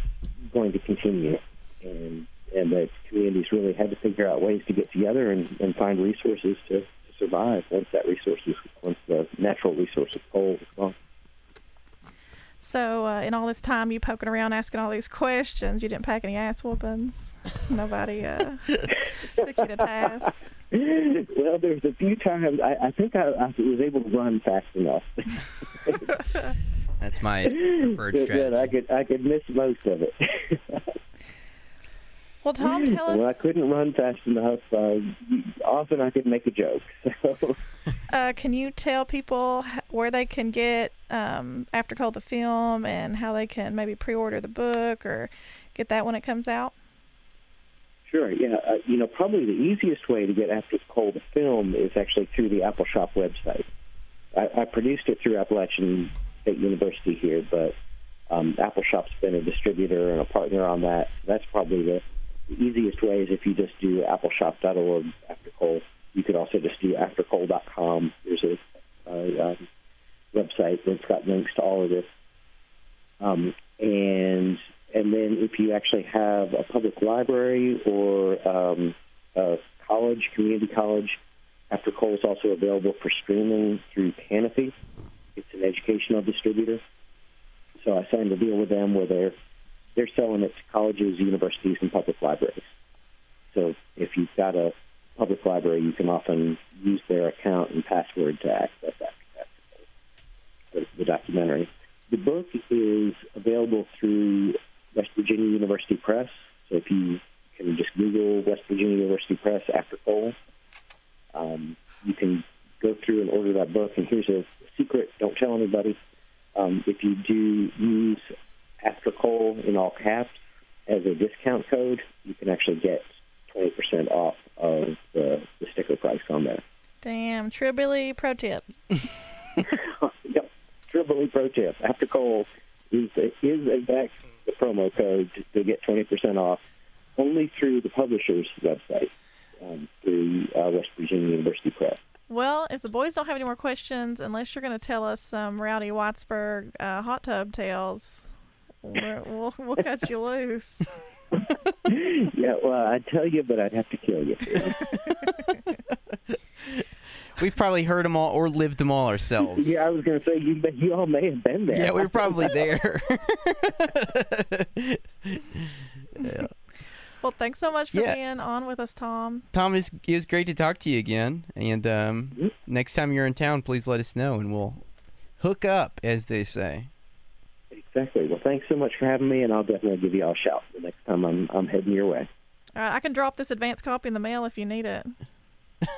going to continue, and and that communities really had to figure out ways to get together and, and find resources to survive once that resources once the natural resource of coal was gone. So, uh, in all this time, you poking around asking all these questions, you didn't pack any ass whoopings. Nobody uh, took you to task. well, there's a few times I, I think I, I was able to run fast enough That's my preferred that, that I could I could miss most of it. Well, Tom, tell us. when I couldn't run fast enough, uh, often I could make a joke. So. Uh, can you tell people where they can get um, After Coal the film and how they can maybe pre-order the book or get that when it comes out? Sure. Yeah. Uh, you know, probably the easiest way to get After Coal the film is actually through the Appalshop website. I, I produced it through Appalachian State University here, but um, Appalshop's been a distributor and a partner on that. That's probably the, the easiest way. Is if you just do appalshop.org after coal. You could also just do aftercoal.com. There's a, a um, website that's got links to all of this. Um, and and then if you actually have a public library or um, a college, community college, After Coal is also available for streaming through Canopy. It's an educational distributor. So I signed a deal with them where they're they're selling it to colleges, universities, and public libraries. So if you've got a public library, you can often use their account and password to access that, the, the documentary. The book is available through West Virginia University Press. So if you can just Google West Virginia University Press after coal, um, you can go through and order that book. And here's a secret: don't tell anybody. Um, if you do use after coal in all caps as a discount code, you can actually get 20% off of the, the sticker price on there. Damn, Trillbilly pro tips. yep. Triple E Pro tip. After coal is is in fact the promo code to get 20% off only through the publisher's website um, through uh, West Virginia University Press. Well, if the boys don't have any more questions, unless you're going to tell us some rowdy Whitesburg uh, hot tub tales, we're, we'll we'll cut you loose. yeah, well, I'd tell you, but I'd have to kill you. We've probably heard them all or lived them all ourselves. yeah, I was going to say you, you all may have been there. Yeah, we're probably there. yeah. Well, thanks so much for Yeah. being on with us, Tom. Tom, it's, it was great to talk to you again. And um, Mhm. next time you're in town, please let us know, and we'll hook up, as they say. Exactly. Well, thanks so much for having me, and I'll definitely give you all a shout the next time I'm I'm heading your way. All right, I can drop this advance copy in the mail if you need it.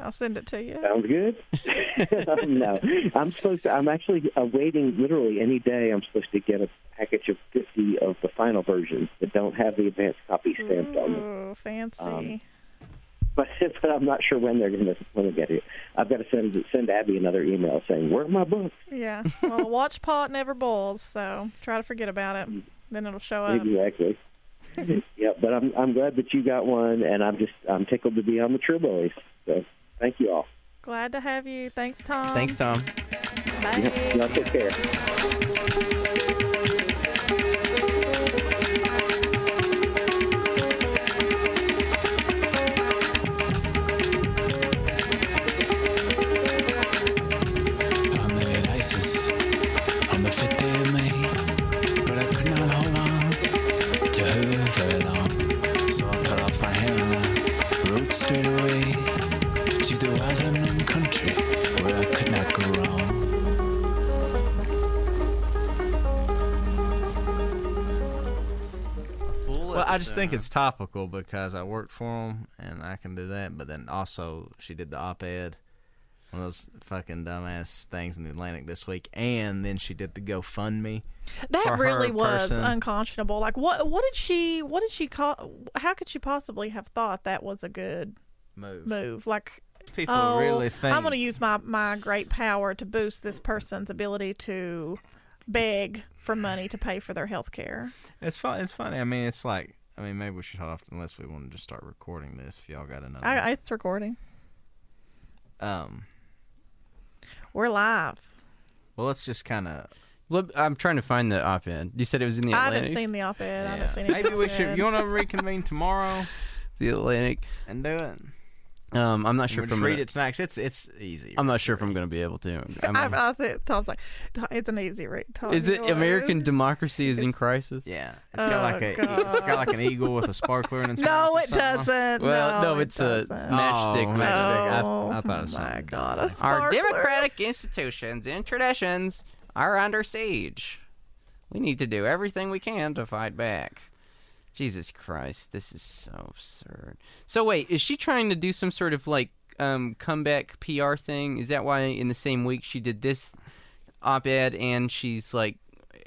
I'll send it to you. Sounds good. no, I'm supposed to. I'm actually awaiting literally any day. I'm supposed to get a package of 50 of the final versions that don't have the advanced copy stamped on them. Ooh, fancy. Um, But but I'm not sure when they're going to when they get it. I've got to send send Abby another email saying where are my books. yeah. Well, a watch pot never boils, so try to forget about it. Then it'll show up. Exactly. yeah, but I'm I'm glad that you got one, and I'm just I'm tickled to be on the True Boys. So thank you all. Glad to have you. Thanks, Tom. Thanks, Tom. Bye. Y'all take care. I just think it's topical because I worked for them and I can do that. But then also, she did the op-ed, one of those fucking dumbass things in the Atlantic this week, and then she did the GoFundMe. That for her really was person. unconscionable. Like, what? What did she? What did she call? How could she possibly have thought that was a good Move. move? Like, People oh, really think I'm going to use my my great power to boost this person's ability to beg for money to pay for their health care. It's fun. It's funny. I mean, it's like. I mean, maybe we should hold off unless we want to just start recording this. If y'all got another. I, I, it's recording. um. We're live. Well, let's just kind of. Look, I'm trying to find the op-ed. You said it was in the I Atlantic. haven't seen the op-ed. I haven't seen it. Maybe we should. You want to reconvene tomorrow the Atlantic. and do it? Um, I'm not sure Sure. if I'm read gonna, it tonight. 'cause It's it's easy. I'm not sure if I'm going to be able to. I'm- I, I said, Tom's like, "Tom, it's an easy read. Tom, is it know what? American democracy is in crisis? Yeah, it's got like a Oh, it's got like an eagle with a sparkler in its mouth. No, or it something. doesn't. Well, no, it it's a doesn't. matchstick. Oh, with- matchstick. I- Oh, I thought it was my something God, a Our sparkler. democratic institutions and traditions are under siege. We need to do everything we can to fight back. Jesus Christ, this is so absurd. So wait, is she trying to do some sort of like um, comeback PR thing? Is that why in the same week she did this op-ed and she's like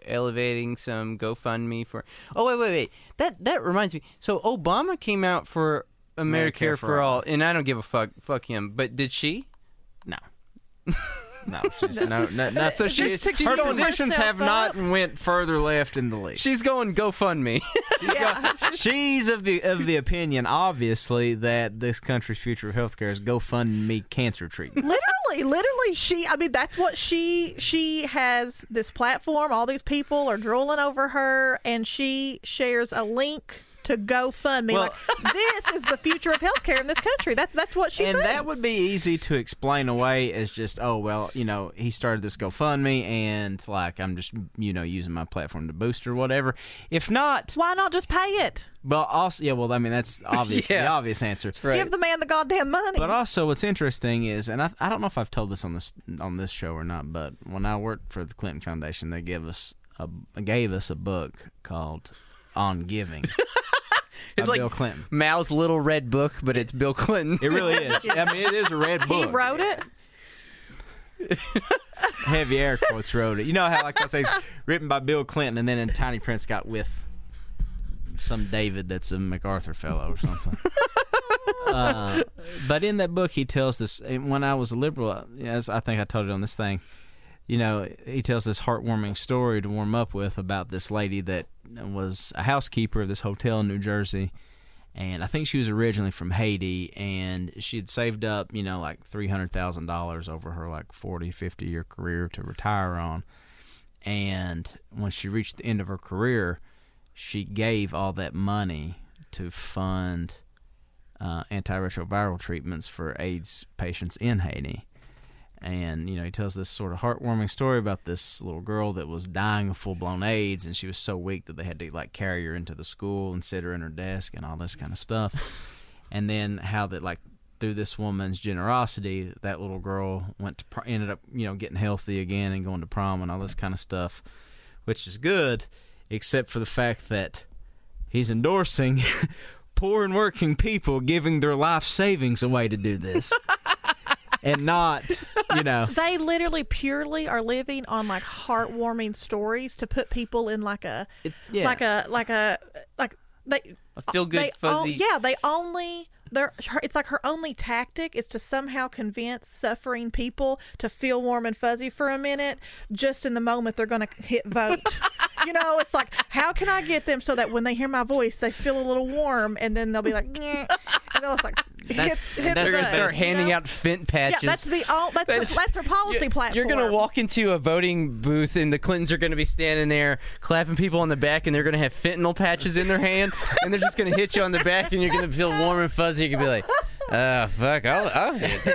elevating some GoFundMe for? Oh wait, wait, wait. That that reminds me. So Obama came out for Americare, for, all, and I don't give a fuck. Fuck him. But did she? No. No, she's no, no, no. So she's- to she's her positions herself have not went further left in the league. She's going GoFundMe. Yeah. She's of the of the opinion, obviously, that this country's future of healthcare is GoFundMe cancer treatment. literally literally she i mean that's what she she has this platform all these people are drooling over her and she shares a link to GoFundMe. Well- like this is the future of healthcare in this country. That's that's what she and thinks. that would be easy to explain away as just, oh well, you know, he started this GoFundMe, and like I'm just, you know, using my platform to boost or whatever. If not, Why not just pay it? well, also, yeah, well, I mean, that's obvious, the obvious answer. Right. Give the man the goddamn money. But also, what's interesting is, and I, I don't know if I've told this on this on this show or not, but when I worked for the Clinton Foundation, they gave us a gave us a book called On Giving. It's like Bill Clinton. Mao's little red book, but it's Bill Clinton. It really is. I mean, it is a red book. he wrote it. Heavy air quotes wrote it. You know how like I say, it's written by Bill Clinton, and then in tiny print got with some David that's a MacArthur fellow or something. uh, but in that book, he tells this. When I was a liberal, as I think I told you on this thing, you know, he tells this heartwarming story to warm up with about this lady that was a housekeeper of this hotel in New Jersey. And I think she was originally from Haiti, and she had saved up, you know, like three hundred thousand dollars over her like 40, 50 year career to retire on. And when she reached the end of her career, she gave all that money to fund uh, antiretroviral treatments for AIDS patients in Haiti. And you know, he tells this sort of heartwarming story about this little girl that was dying of full blown AIDS, and she was so weak that they had to like carry her into the school and sit her in her desk and all this kind of stuff. and then how that like through this woman's generosity, that little girl went to pr- ended up you know getting healthy again and going to prom and all this kind of stuff, which is good, except for the fact that he's endorsing poor and working people giving their life savings away to do this. and not, you know, They literally purely are living on like heartwarming stories to put people in like a yeah. like a like a like they A feel-good, they o- fuzzy- yeah, they only they're it's like her only tactic is to somehow convince suffering people to feel warm and fuzzy for a minute, just in the moment they're going to hit vote. you know, it's like, how can I get them so that when they hear my voice, they feel a little warm, and then they'll be like, "Nyeh," and they'll just like That's- hit that's the They're gonna That's- start you handing know? out Fint Yeah, that's the all. That's That's- the, that's our policy You're- platform. You're gonna walk into a voting booth, and the Clintons are gonna be standing there clapping people on the back, and they're gonna have fentanyl patches in their hand, and they're just gonna hit you on the back, and you're gonna feel warm and fuzzy. You can be like, "Ah, fuck, I'll, I'll hit."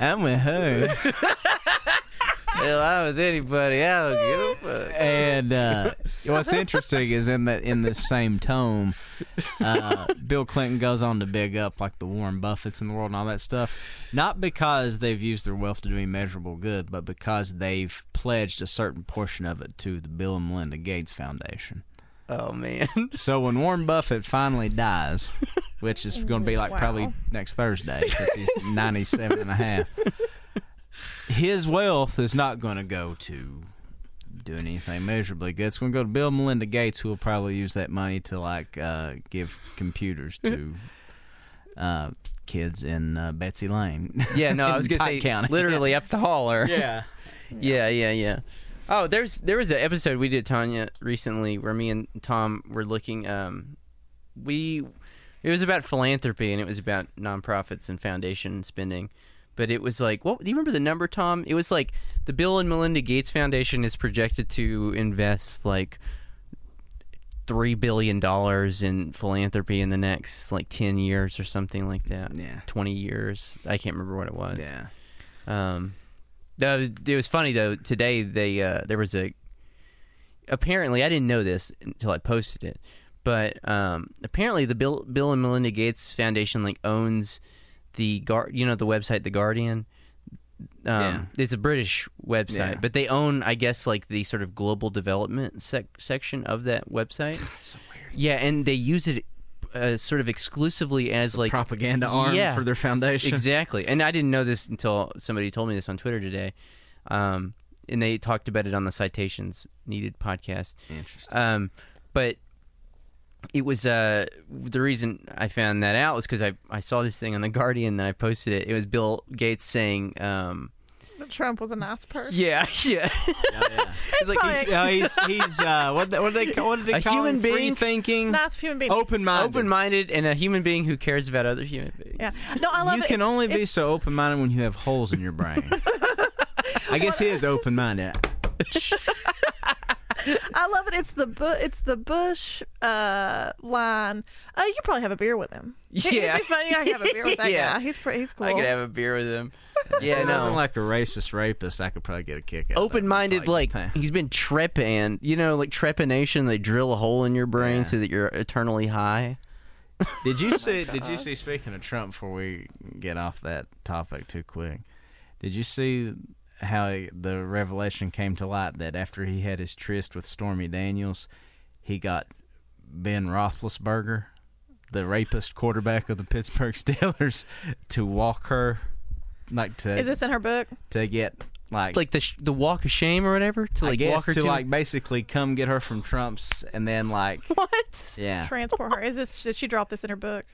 I'm with her. Hell, I'm with anybody. I don't give a fuck. And uh, what's interesting is in that in this same tome, uh, Bill Clinton goes on to big up like the Warren Buffetts in the world and all that stuff, not because they've used their wealth to do immeasurable good, but because they've pledged a certain portion of it to the Bill and Melinda Gates Foundation. Oh man. So when Warren Buffett finally dies, which is going to be like Wow. probably next Thursday because he's 97 and a half, his wealth is not going to go to doing anything measurably good. It's going to go to Bill Melinda Gates, who will probably use that money to like uh, give computers to uh, kids in uh, Betsy Layne. Yeah, no, I was gonna say County. literally up the holler. yeah. Yeah, yeah, yeah. Oh, there's there was an episode we did Tanya recently where me and Tom were looking. Um, we it was about philanthropy and it was about nonprofits and foundation spending. But it was like, what do you remember the number, Tom? It was like the Bill and Melinda Gates Foundation is projected to invest like three billion dollars in philanthropy in the next like ten years or something like that. Yeah. Twenty years. I can't remember what it was. Yeah. Um, though it was funny though. Today they uh, there was a. Apparently, I didn't know this until I posted it, but um, apparently the Bill Bill and Melinda Gates Foundation like owns the guard. You know the website The Guardian. Um, Yeah. It's a British website, Yeah. but they own, I guess, like the sort of global development sec- section of that website. That's so weird. yeah, and they use it uh, sort of exclusively as like Propaganda arm Yeah. for their foundation. Exactly. And I didn't know this until somebody told me this on Twitter today. Um, and they talked about it on the Citations Needed podcast. Interesting. Um, but it was uh, the reason I found that out was because I, I saw this thing on The Guardian and I posted it. It was Bill Gates saying, um, that Trump was a nice person. yeah, yeah. yeah, yeah. He's like, he's No, he's he's uh, what what did they call what did they A call human him? Free being? thinking, Nice human being. open minded. open minded and a human being who cares about other human beings. Yeah. No, I love You it. can It's- only be so open minded when you have holes in your brain. I guess he is open minded. I love it. It's the bu- it's the Bush uh, line. Uh, you probably have a beer with him. Yeah. It'd be funny. I could have a beer with that Yeah. guy. He's pretty. He's cool. I could have a beer with him. If Yeah, he wasn't no. like a racist rapist, I could probably get a kick out. of it. open-minded It's like just, he's been trepan you know like trepanation they drill a hole in your brain Yeah. so that you're eternally high Did you see? Did you see? Speaking of Trump, before we get off that topic too quick, did you see how the revelation came to light that after he had his tryst with Stormy Daniels, he got Ben Roethlisberger, the rapist quarterback of the Pittsburgh Steelers, to walk her, like to Is this in her book? to get like like the sh- the walk of shame or whatever to I like guess walk her to to like basically come get her from Trump's and then like what yeah. Transport her. Is this? Did she drop this in her book?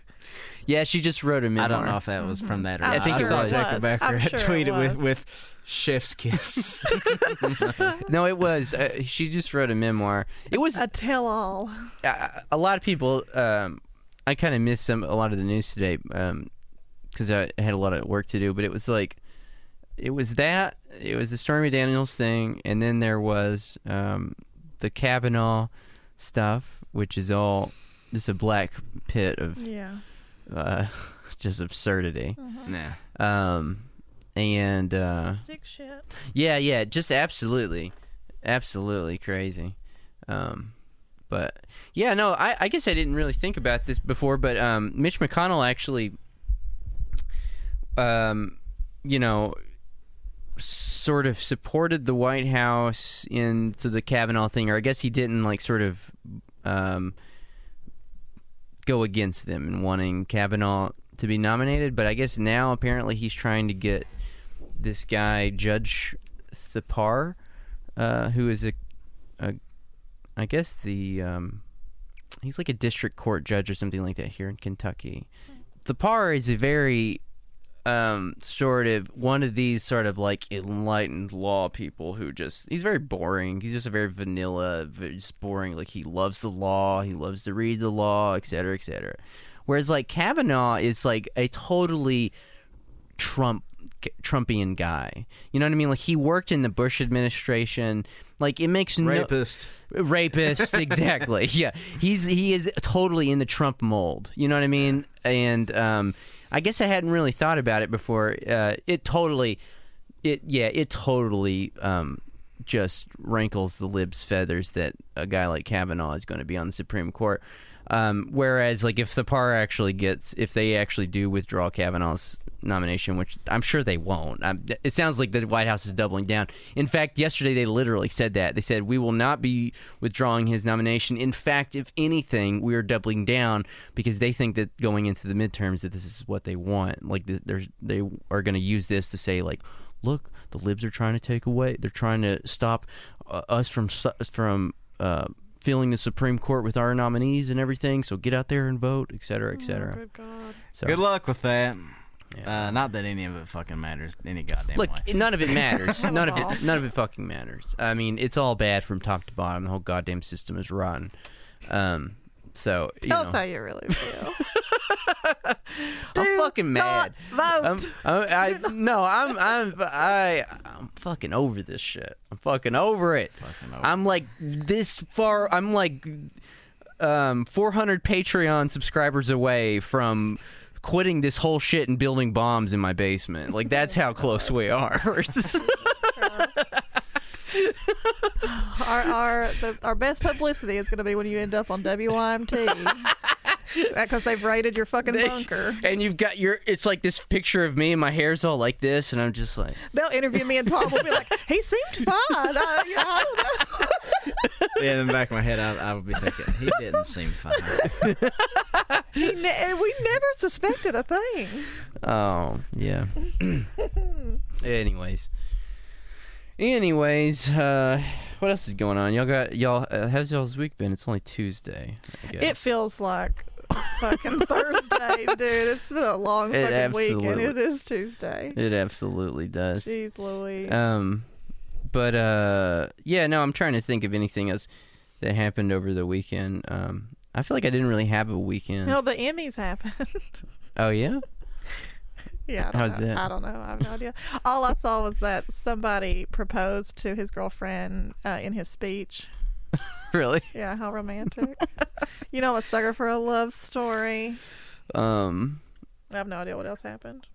Yeah she just wrote a memoir I don't know if that was from that or I'm think I it saw was. Jacob I'm Becker sure it tweeted with was. with chef's kiss. no it was uh, she just wrote a memoir it was A tell-all. uh, a lot of people um i kind of missed some a lot of the news today um because i had a lot of work to do but it was like it was that it was the stormy daniels thing and then there was um the kavanaugh stuff which is all just a black pit of Yeah. Uh just absurdity nah. um and uh Sick shit. yeah, yeah, just absolutely, absolutely crazy. Um, but yeah, no, I, I guess I didn't really think about this before, but um, Mitch McConnell actually, um, you know, sort of supported the White House into the Kavanaugh thing, or I guess he didn't like sort of um, go against them in wanting Kavanaugh to be nominated, but I guess now apparently he's trying to get this guy Judge Thapar, uh, who is a, a, I guess the, um, he's like a district court judge or something like that here in Kentucky. Thapar is a very um, sort of one of these sort of like enlightened law people who just he's very boring. He's just a very vanilla, very just boring. Like he loves the law, he loves to read the law, et cetera, et cetera. Whereas like Kavanaugh is like a totally Trump Trumpian guy. You know what I mean? Like he worked in the Bush administration. Like it makes no Rapist. rapist exactly yeah he's he is totally in the trump mold you know what i mean and um i guess i hadn't really thought about it before. Uh it totally it yeah it totally um just rankles the libs feathers that a guy like kavanaugh is going to be on the supreme court. Um whereas like if Thapar actually gets if they actually do withdraw kavanaugh's nomination, which I'm sure they won't. Um, it sounds like the White House is doubling down. In fact, yesterday they literally said that. They said, We will not be withdrawing his nomination. In fact, if anything, we are doubling down because they think that going into the midterms that this is what they want. Like, th- there's, they are going to use this to say, like, look, the libs are trying to take away, they're trying to stop uh, us from, from, uh, filling the Supreme Court with our nominees and everything. So get out there and vote, et cetera, et cetera. Oh, good God. So, Good luck with that. Yeah. Uh, not that any of it fucking matters any goddamn Look, way. none of it matters. none of it. None of it fucking matters. I mean, it's all bad from top to bottom. The whole goddamn system is rotten. Um, so you Tell know, how you really feel. I'm fucking mad. not I'm, vote. I, I no, I'm I'm I I'm fucking over this shit. I'm fucking over it. Fucking over I'm like this far. I'm like um 400 Patreon subscribers away from quitting this whole shit and building bombs in my basement. Like that's how close we are. Our our the, our best publicity is going to be when you end up on WYMT because they've raided your fucking bunker. and you've got your it's like this picture of me and my hair's all like this and i'm just like They'll interview me and Tom will be like, "He seemed fine." I, you know, I don't know. yeah, in the back of my head, I, I would be thinking he didn't seem fine. He ne- and we never suspected a thing. oh yeah anyways anyways uh what else is going on y'all got y'all uh, how's y'all's week been it's only tuesday I guess. It feels like fucking Thursday, dude. It's been a long It fucking week, and it is Tuesday. it absolutely does Jeez Louise. um but uh yeah no i'm trying to think of anything else that happened over the weekend um i feel like i didn't really have a weekend no, the Emmys happened. oh yeah Yeah, I don't How's know. that? I don't know. I have no idea. All I saw was that somebody proposed to his girlfriend uh, in his speech. really Yeah, how romantic. you know, a sucker for a love story. um I have no idea what else happened.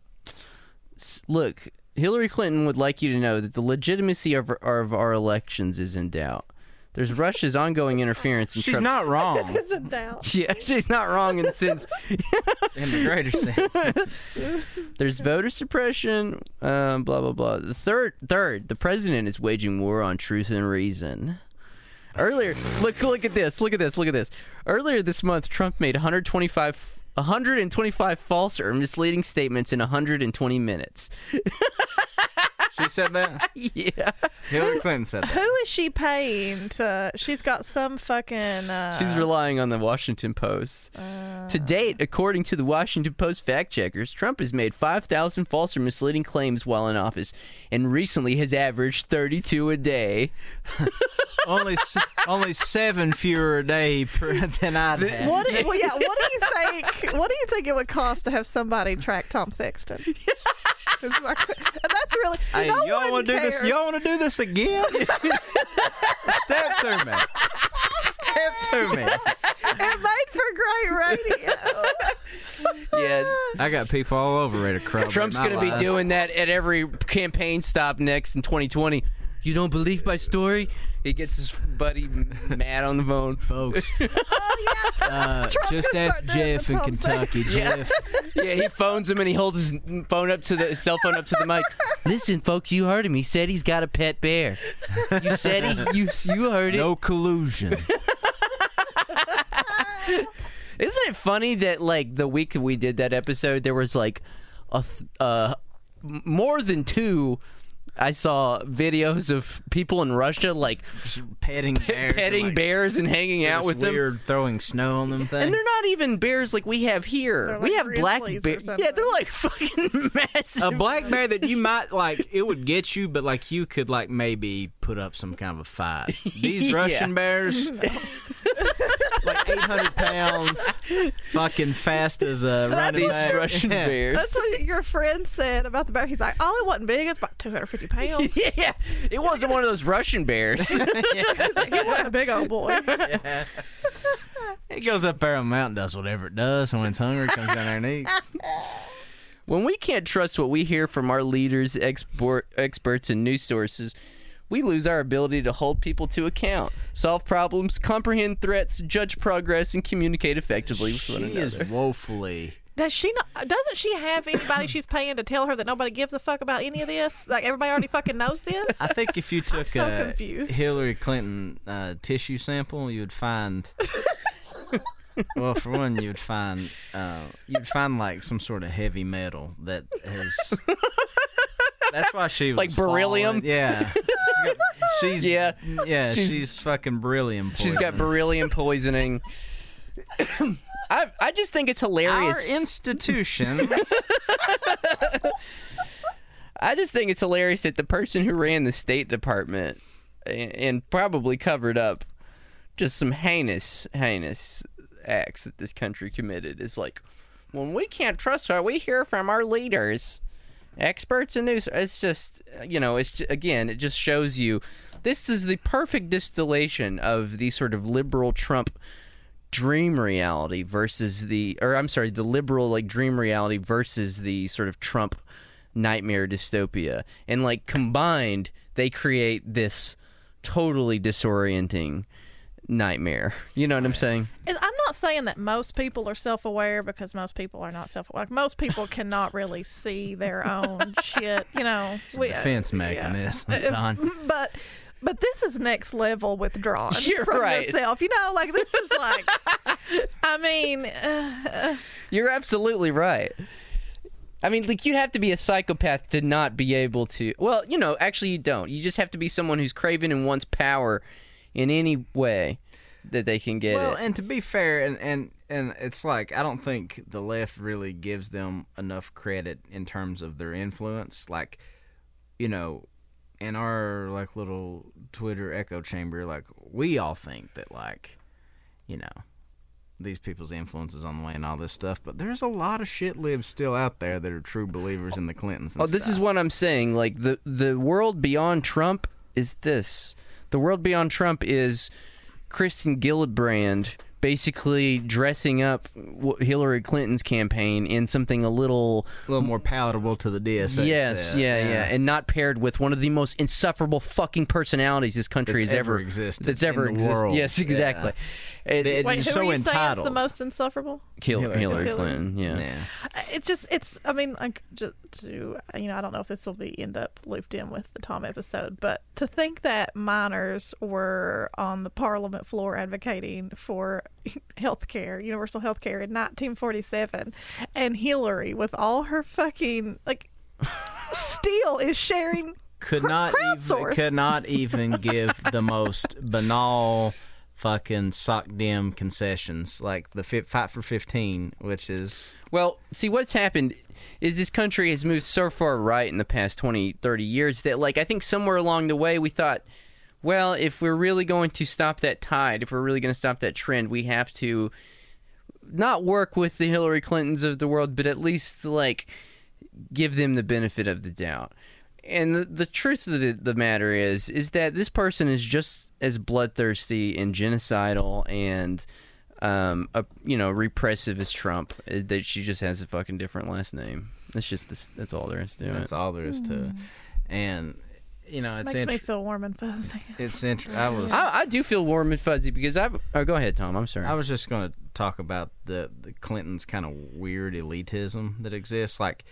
S- look, Hillary Clinton would like you to know that the legitimacy of our, of our elections is in doubt. There's Russia's ongoing interference in She's Trump- not wrong It's a doubt. Yeah, she's not wrong in the sense in the greater sense. there's voter suppression, um, blah blah blah. The third, third, the president is waging war on truth and reason. Earlier, look, look at this, look at this, look at this. Earlier this month, Trump made 125, 125 false or misleading statements in 120 minutes. She said that. yeah. Hillary Clinton said that. Who is she paying to? She's got some fucking. Uh, She's relying on the Washington Post. to date, according to the Washington Post fact checkers, Trump has made 5,000 false or misleading claims while in office and recently has averaged 32 a day. only only seven fewer a day per, than I'd have. What? do- Well, yeah. What do you think? What do you think it would cost to have somebody track Tom Sexton? Is my que- and that's really. Hey, no y'all want to do this? Y'all want to do this again? Step to me. Step to me. It made for great radio. Yeah. I got people all over ready to corroborate Trump's going to be doing that at every campaign stop next in 2020. You don't believe my story? He gets his buddy mad on the phone. folks. oh yeah. Uh, just ask start Jeff in Kentucky. Yeah. Jeff, Yeah, he phones him and he holds his phone up to the his cell phone up to the mic. Listen, folks, you heard him. He said he's got a pet bear. You said he. You you heard it. no collusion. Isn't it funny that like the week that we did that episode, there was like a th- uh more than two I saw videos of people in Russia like Just petting bears, and, like, bears and hanging out this with them. weird throwing snow on them thing. And they're not even bears like we have here. They're we like have black bears. Yeah, they're like fucking massive. a black bear that you might like it would get you but like you could like maybe put up some kind of a fight these russian bears like 800 pounds fucking fast as a running These back. Russian Yeah. bears. That's what your friend said about the bear. He's like, oh, it wasn't big. It's about 250 pounds. yeah, it wasn't one of those Russian bears. it wasn't a big old boy. it goes up there on the mountain does whatever it does and when it's hungry it comes down there and eats when we can't trust what we hear from our leaders, export, experts, and news sources, we lose our ability to hold people to account, solve problems, comprehend threats, judge progress, and communicate effectively with one another. she is woefully Does she not? Doesn't she have anybody she's paying to tell her that nobody gives a fuck about any of this? Like everybody already fucking knows this. I think if you took so a confused. Hillary Clinton uh, tissue sample, you would find. well, for one, you would find uh, you'd find like some sort of heavy metal that has. That's why she was Like beryllium? falling. Yeah, She's got- she's Yeah. yeah, She's- she's, fucking beryllium. She's got beryllium poisoning. I I just think it's hilarious. Our institution. I just think it's hilarious that the person who ran the State Department and, and probably covered up just some heinous, heinous acts that this country committed is like, when we can't trust what we hear from our leaders, experts and news. It's just, you know, it's ju- again, it just shows you this is the perfect distillation of the sort of liberal Trump dream reality versus the or I'm sorry, the liberal like dream reality versus the sort of Trump nightmare dystopia. And like combined they create this totally disorienting nightmare. You know what I'm saying? I'm not saying that most people are self-aware because most people are not self-aware. Like most people cannot really see their own shit. You know, we- defense yeah. mechanism, Uh, Don. But but this is next level withdrawn You're from right. yourself. You know, like this is like. I mean, uh, You're absolutely right. I mean, like you'd have to be a psychopath to not be able to. Well, you know, actually, you don't. You just have to be someone who's craven and wants power in any way that they can get Well, it. and to be fair, and, and and it's like I don't think the left really gives them enough credit in terms of their influence. Like, you know, in our like little Twitter echo chamber, like we all think that like, you know, these people's influence is on the way and all this stuff. But there's a lot of shit libs still out there that are true believers in the Clintons. And Oh, this is what I'm saying. Like the the world beyond Trump is this. The world beyond Trump is Kirsten Gillibrand basically dressing up Hillary Clinton's campaign in something a little a little more palatable to the DSA. yes, set, yeah, yeah, and not paired with one of the most insufferable fucking personalities this country That's has ever ever existed That's ever existed. world. Yes, exactly. It- They- wait, who so are you saying is the most insufferable? Hil- Hillary Hillary, Clinton. Clinton. Yeah. yeah. Uh, it's just it's. I mean, like just to you know, I don't know if this will be end up looped in with the Tom episode, but to think that miners were on the Parliament floor advocating for health care, universal health care in 1947, and Hillary with all her fucking like still is sharing. could Cr- not even could not even give the most banal fucking soc dem concessions like the fi- fight for 15 which is Well, see what's happened is this country has moved so far right in the past 20, 30 years that like I think somewhere along the way we thought well, if we're really going to stop that tide, if we're really going to stop that trend, we have to not work with the Hillary Clintons of the world, but at least like give them the benefit of the doubt. And the, the truth of the, the matter is, is that this person is just as bloodthirsty and genocidal and, um, a, you know, repressive as Trump. uh, That she just has a fucking different last name. That's just this, that's all there is to that's it. That's all there is to it and you know it's makes me feel warm and fuzzy. it's interesting. I was I, I do feel warm and fuzzy because I've. Oh, go ahead, Tom. I'm sorry. I was just going to talk about the the Clintons kind of weird elitism that exists like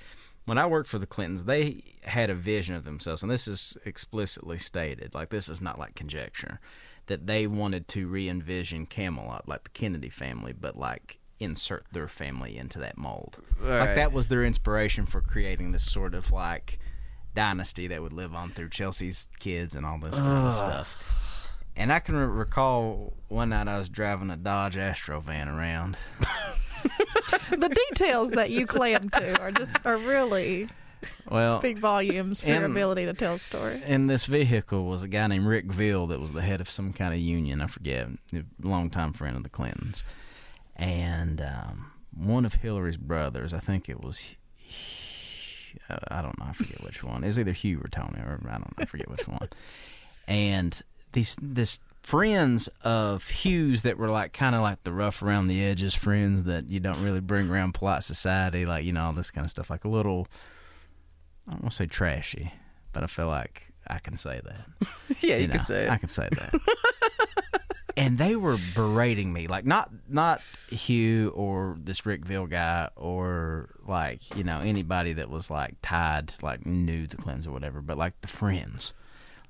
when I worked for the Clintons, they had a vision of themselves, and this is explicitly stated. Like this is not like conjecture that they wanted to re-envision Camelot, like the Kennedy family, but like insert their family into that mold. Right. Like that was their inspiration for creating this sort of like dynasty that would live on through Chelsea's kids and all this kind of stuff. And I can re- recall one night I was driving a Dodge Astro van around. the details that you clam to are just are really Well, speak volumes for your ability to tell a story. in this vehicle was a guy named Rick Ville that was the head of some kind of union. I forget, a longtime friend of the Clintons, and um, one of Hillary's brothers. I think it was. I don't know. I forget which one. It was either Hugh or Tony, or I don't know. I forget which one. And these this friends of Hugh's that were like kind of like the rough around the edges friends that you don't really bring around polite society, like you know all this kind of stuff, like a little. I don't want to say trashy, but I feel like I can say that. Yeah, you, know, can say it. I can say that. and they were berating me, like not not Hugh or this Rickville guy or like you know anybody that was like tied, like knew the cleanse or whatever, but like the friends,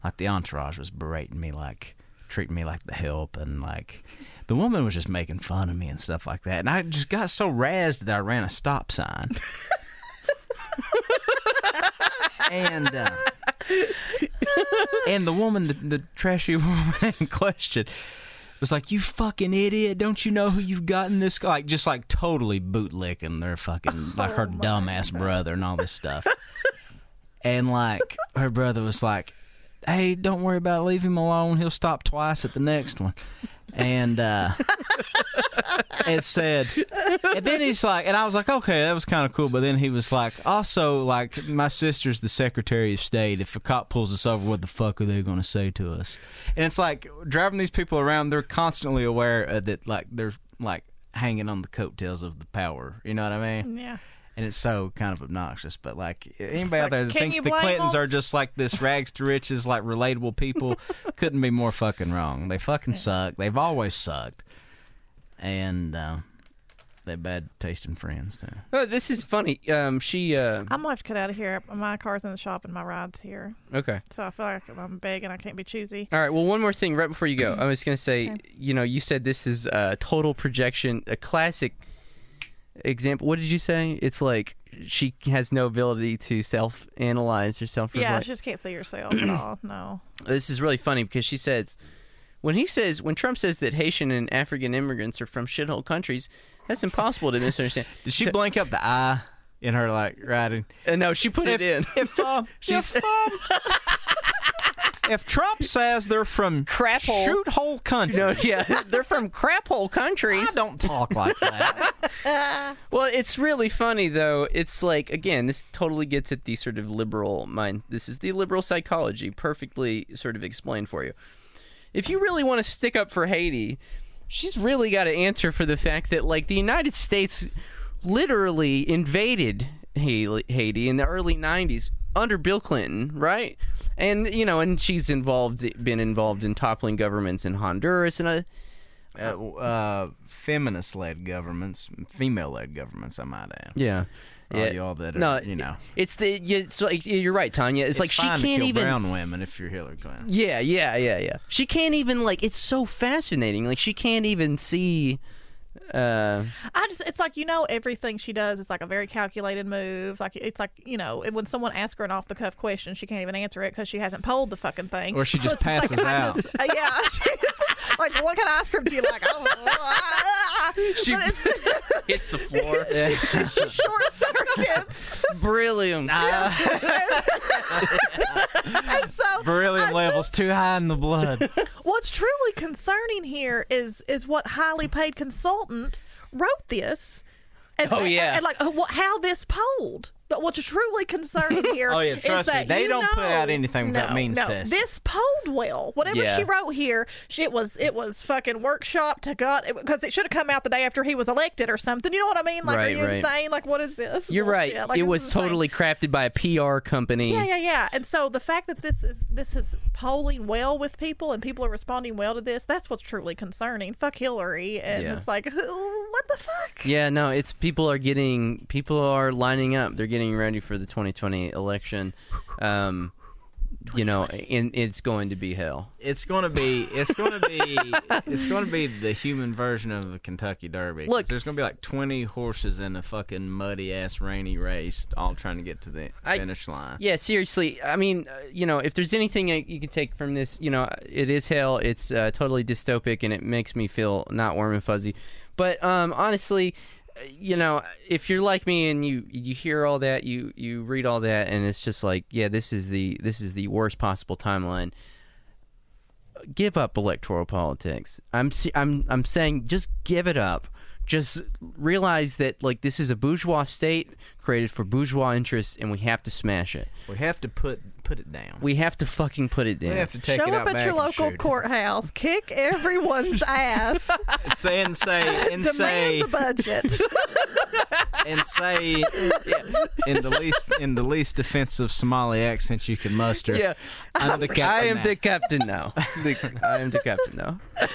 like the entourage was berating me, like treating me like the help, and like the woman was just making fun of me and stuff like that, and I just got so razzed that I ran a stop sign. and uh, and the woman, the, the trashy woman in question, was like, "You fucking idiot! Don't you know who you've gotten this?" guy?" Like just like totally bootlicking their fucking like her oh dumbass brother and all this stuff. and like her brother was like, "Hey, don't worry about it. leave him alone. He'll stop twice at the next one." And uh it said and then he's like and I was like, okay, that was kinda cool, but then he was like, also like my sister's the Secretary of State. If a cop pulls us over, what the fuck are they gonna say to us? And it's like driving these people around, they're constantly aware uh, that like they're like hanging on the coattails of the power. You know what I mean? Yeah. And it's so kind of obnoxious. But like anybody out there that Can thinks you the blame Clintons them? are just like this rags to riches, like relatable people, couldn't be more fucking wrong. They fucking suck. They've always sucked, and uh, they bad tasting friends too. Oh, this is funny. Um, she. Uh, I'm gonna have to cut out of here. My car's in the shop and my ride's here, okay. so I feel like I'm big and I can't be choosy. All right. Well, one more thing right before you go. I was going to say, Okay. you know, you said this is a total projection, a classic example. What did you say? It's like she has no ability to self-analyze or self-reflect. Yeah, you just can't see herself at all. No. this is really funny because she says when he says when Trump says that Haitian and African immigrants are from shithole countries, that's impossible to misunderstand. Did she So- blank up the eye in her like writing? Uh, no, she put it in. If um, She's- if, um, if Trump says they're from Crap hole. shoot hole country, No, yeah, they're from crap hole I countries. don't talk like that. Well, it's really funny though. It's like again, this totally gets at the sort of liberal mind. This is the liberal psychology, perfectly sort of explained for you. If you really want to stick up for Haiti, she's really got to answer for the fact that like the United States literally invaded Haiti Haiti in the early '90s under Bill Clinton, right? And you know, and she's involved, been involved in toppling governments in Honduras and. Uh, uh, uh, feminist-led governments, female-led governments, I might add. yeah. All Yeah. y'all that are, no, you know. it's the it's like you're right, Tanya. It's, It's like she can't even. brown women if you're Hillary Clinton. Yeah, yeah, yeah, yeah. She can't even like. It's so fascinating. Like she can't even see. Uh, I just, it's like, you know, everything she does it's like a very calculated move. Like, it's like, you know, when someone asks her an off the cuff question, she can't even answer it because she hasn't polled the fucking thing. Or she just passes like, out. just- uh, yeah. she's like, what kind of ice cream do you like? I don't know. She- But it's, hits the floor. she short circuits. Brilliant. And so, Beryllium levels too high in the blood. what's truly concerning here is is what highly paid consultant wrote this. And, Oh, yeah. and, like uh, what, how this polled. But what's truly concerning here Oh, yeah, is trust me, that they you don't put out anything without no, means no, test. This polled well. Whatever Yeah. she wrote here, she, it was it was fucking workshop to God because it should have come out the day after he was elected or something. You know what I mean? Like, Right, are you right. insane? Like, what is this? You're right. Like, it was totally crafted by a PR company. Yeah, yeah, yeah. And so the fact that this is this is polling well with people and people are responding well to this, that's what's truly concerning. Fuck Hillary, and Yeah. it's like, who, what the fuck? Yeah, no, it's people are getting people are lining up. They're getting ready for the 2020 election. Um, you know, and it's going to be hell. It's gonna be. It's gonna be. it's gonna be the human version of the Kentucky Derby. Look- there's gonna be like 20 horses in a fucking muddy ass rainy race, all trying to get to the I- finish line. Yeah, seriously. I mean, uh, you know, if there's anything that you can take from this, you know, it is hell. It's uh, totally dystopic, and it makes me feel not warm and fuzzy. But um, honestly, uh, you know, if you're like me and you you hear all that, you you read all that, and it's just like, yeah, this is the this is the worst possible timeline. Give up electoral politics. I'm I'm I'm saying just give it up. Just realize that like this is a bourgeois state created for bourgeois interests, and we have to smash it. We have to put put it down. We have to fucking put it down. We have to take Show it up out at back your local courthouse, kick everyone's ass, Say and say and say demand the budget. and say in the least in the least offensive Somali accent you can muster. yeah, I'm the captain. I am now. the captain now. The- I am the captain now.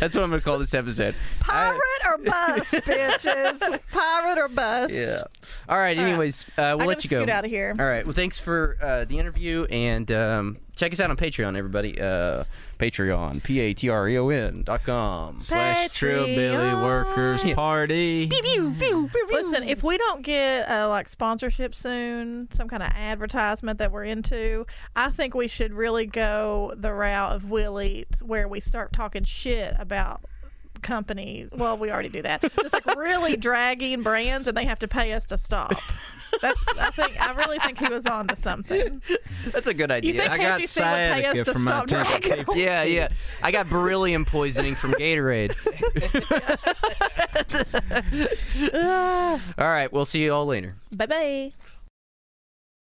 That's what I'm gonna call this episode. I- Pirate or bust, bitches. Pirate or bust. Yeah. All right. Anyways, uh, we'll I let you go. scoot out of here. All right. Well, thanks for uh, the interview, and um, check us out on Patreon, everybody. Uh, Patreon, p a t r e o n dot com. slash Trillbilly Workers Yeah. Party. Listen, if we don't get uh, like sponsorship soon, some kind of advertisement that we're into, I think we should really go the route of Willie, where we start talking shit about company. Well, we already do that. Just like really dragging brands, and they have to pay us to stop. That's. I think. I really think he was on to something. That's a good idea. You think I got Happy would pay us sciatica to from my stop temper dragging? teeth. yeah, yeah. I got beryllium poisoning from Gatorade. All right. We'll see you all later. Bye bye.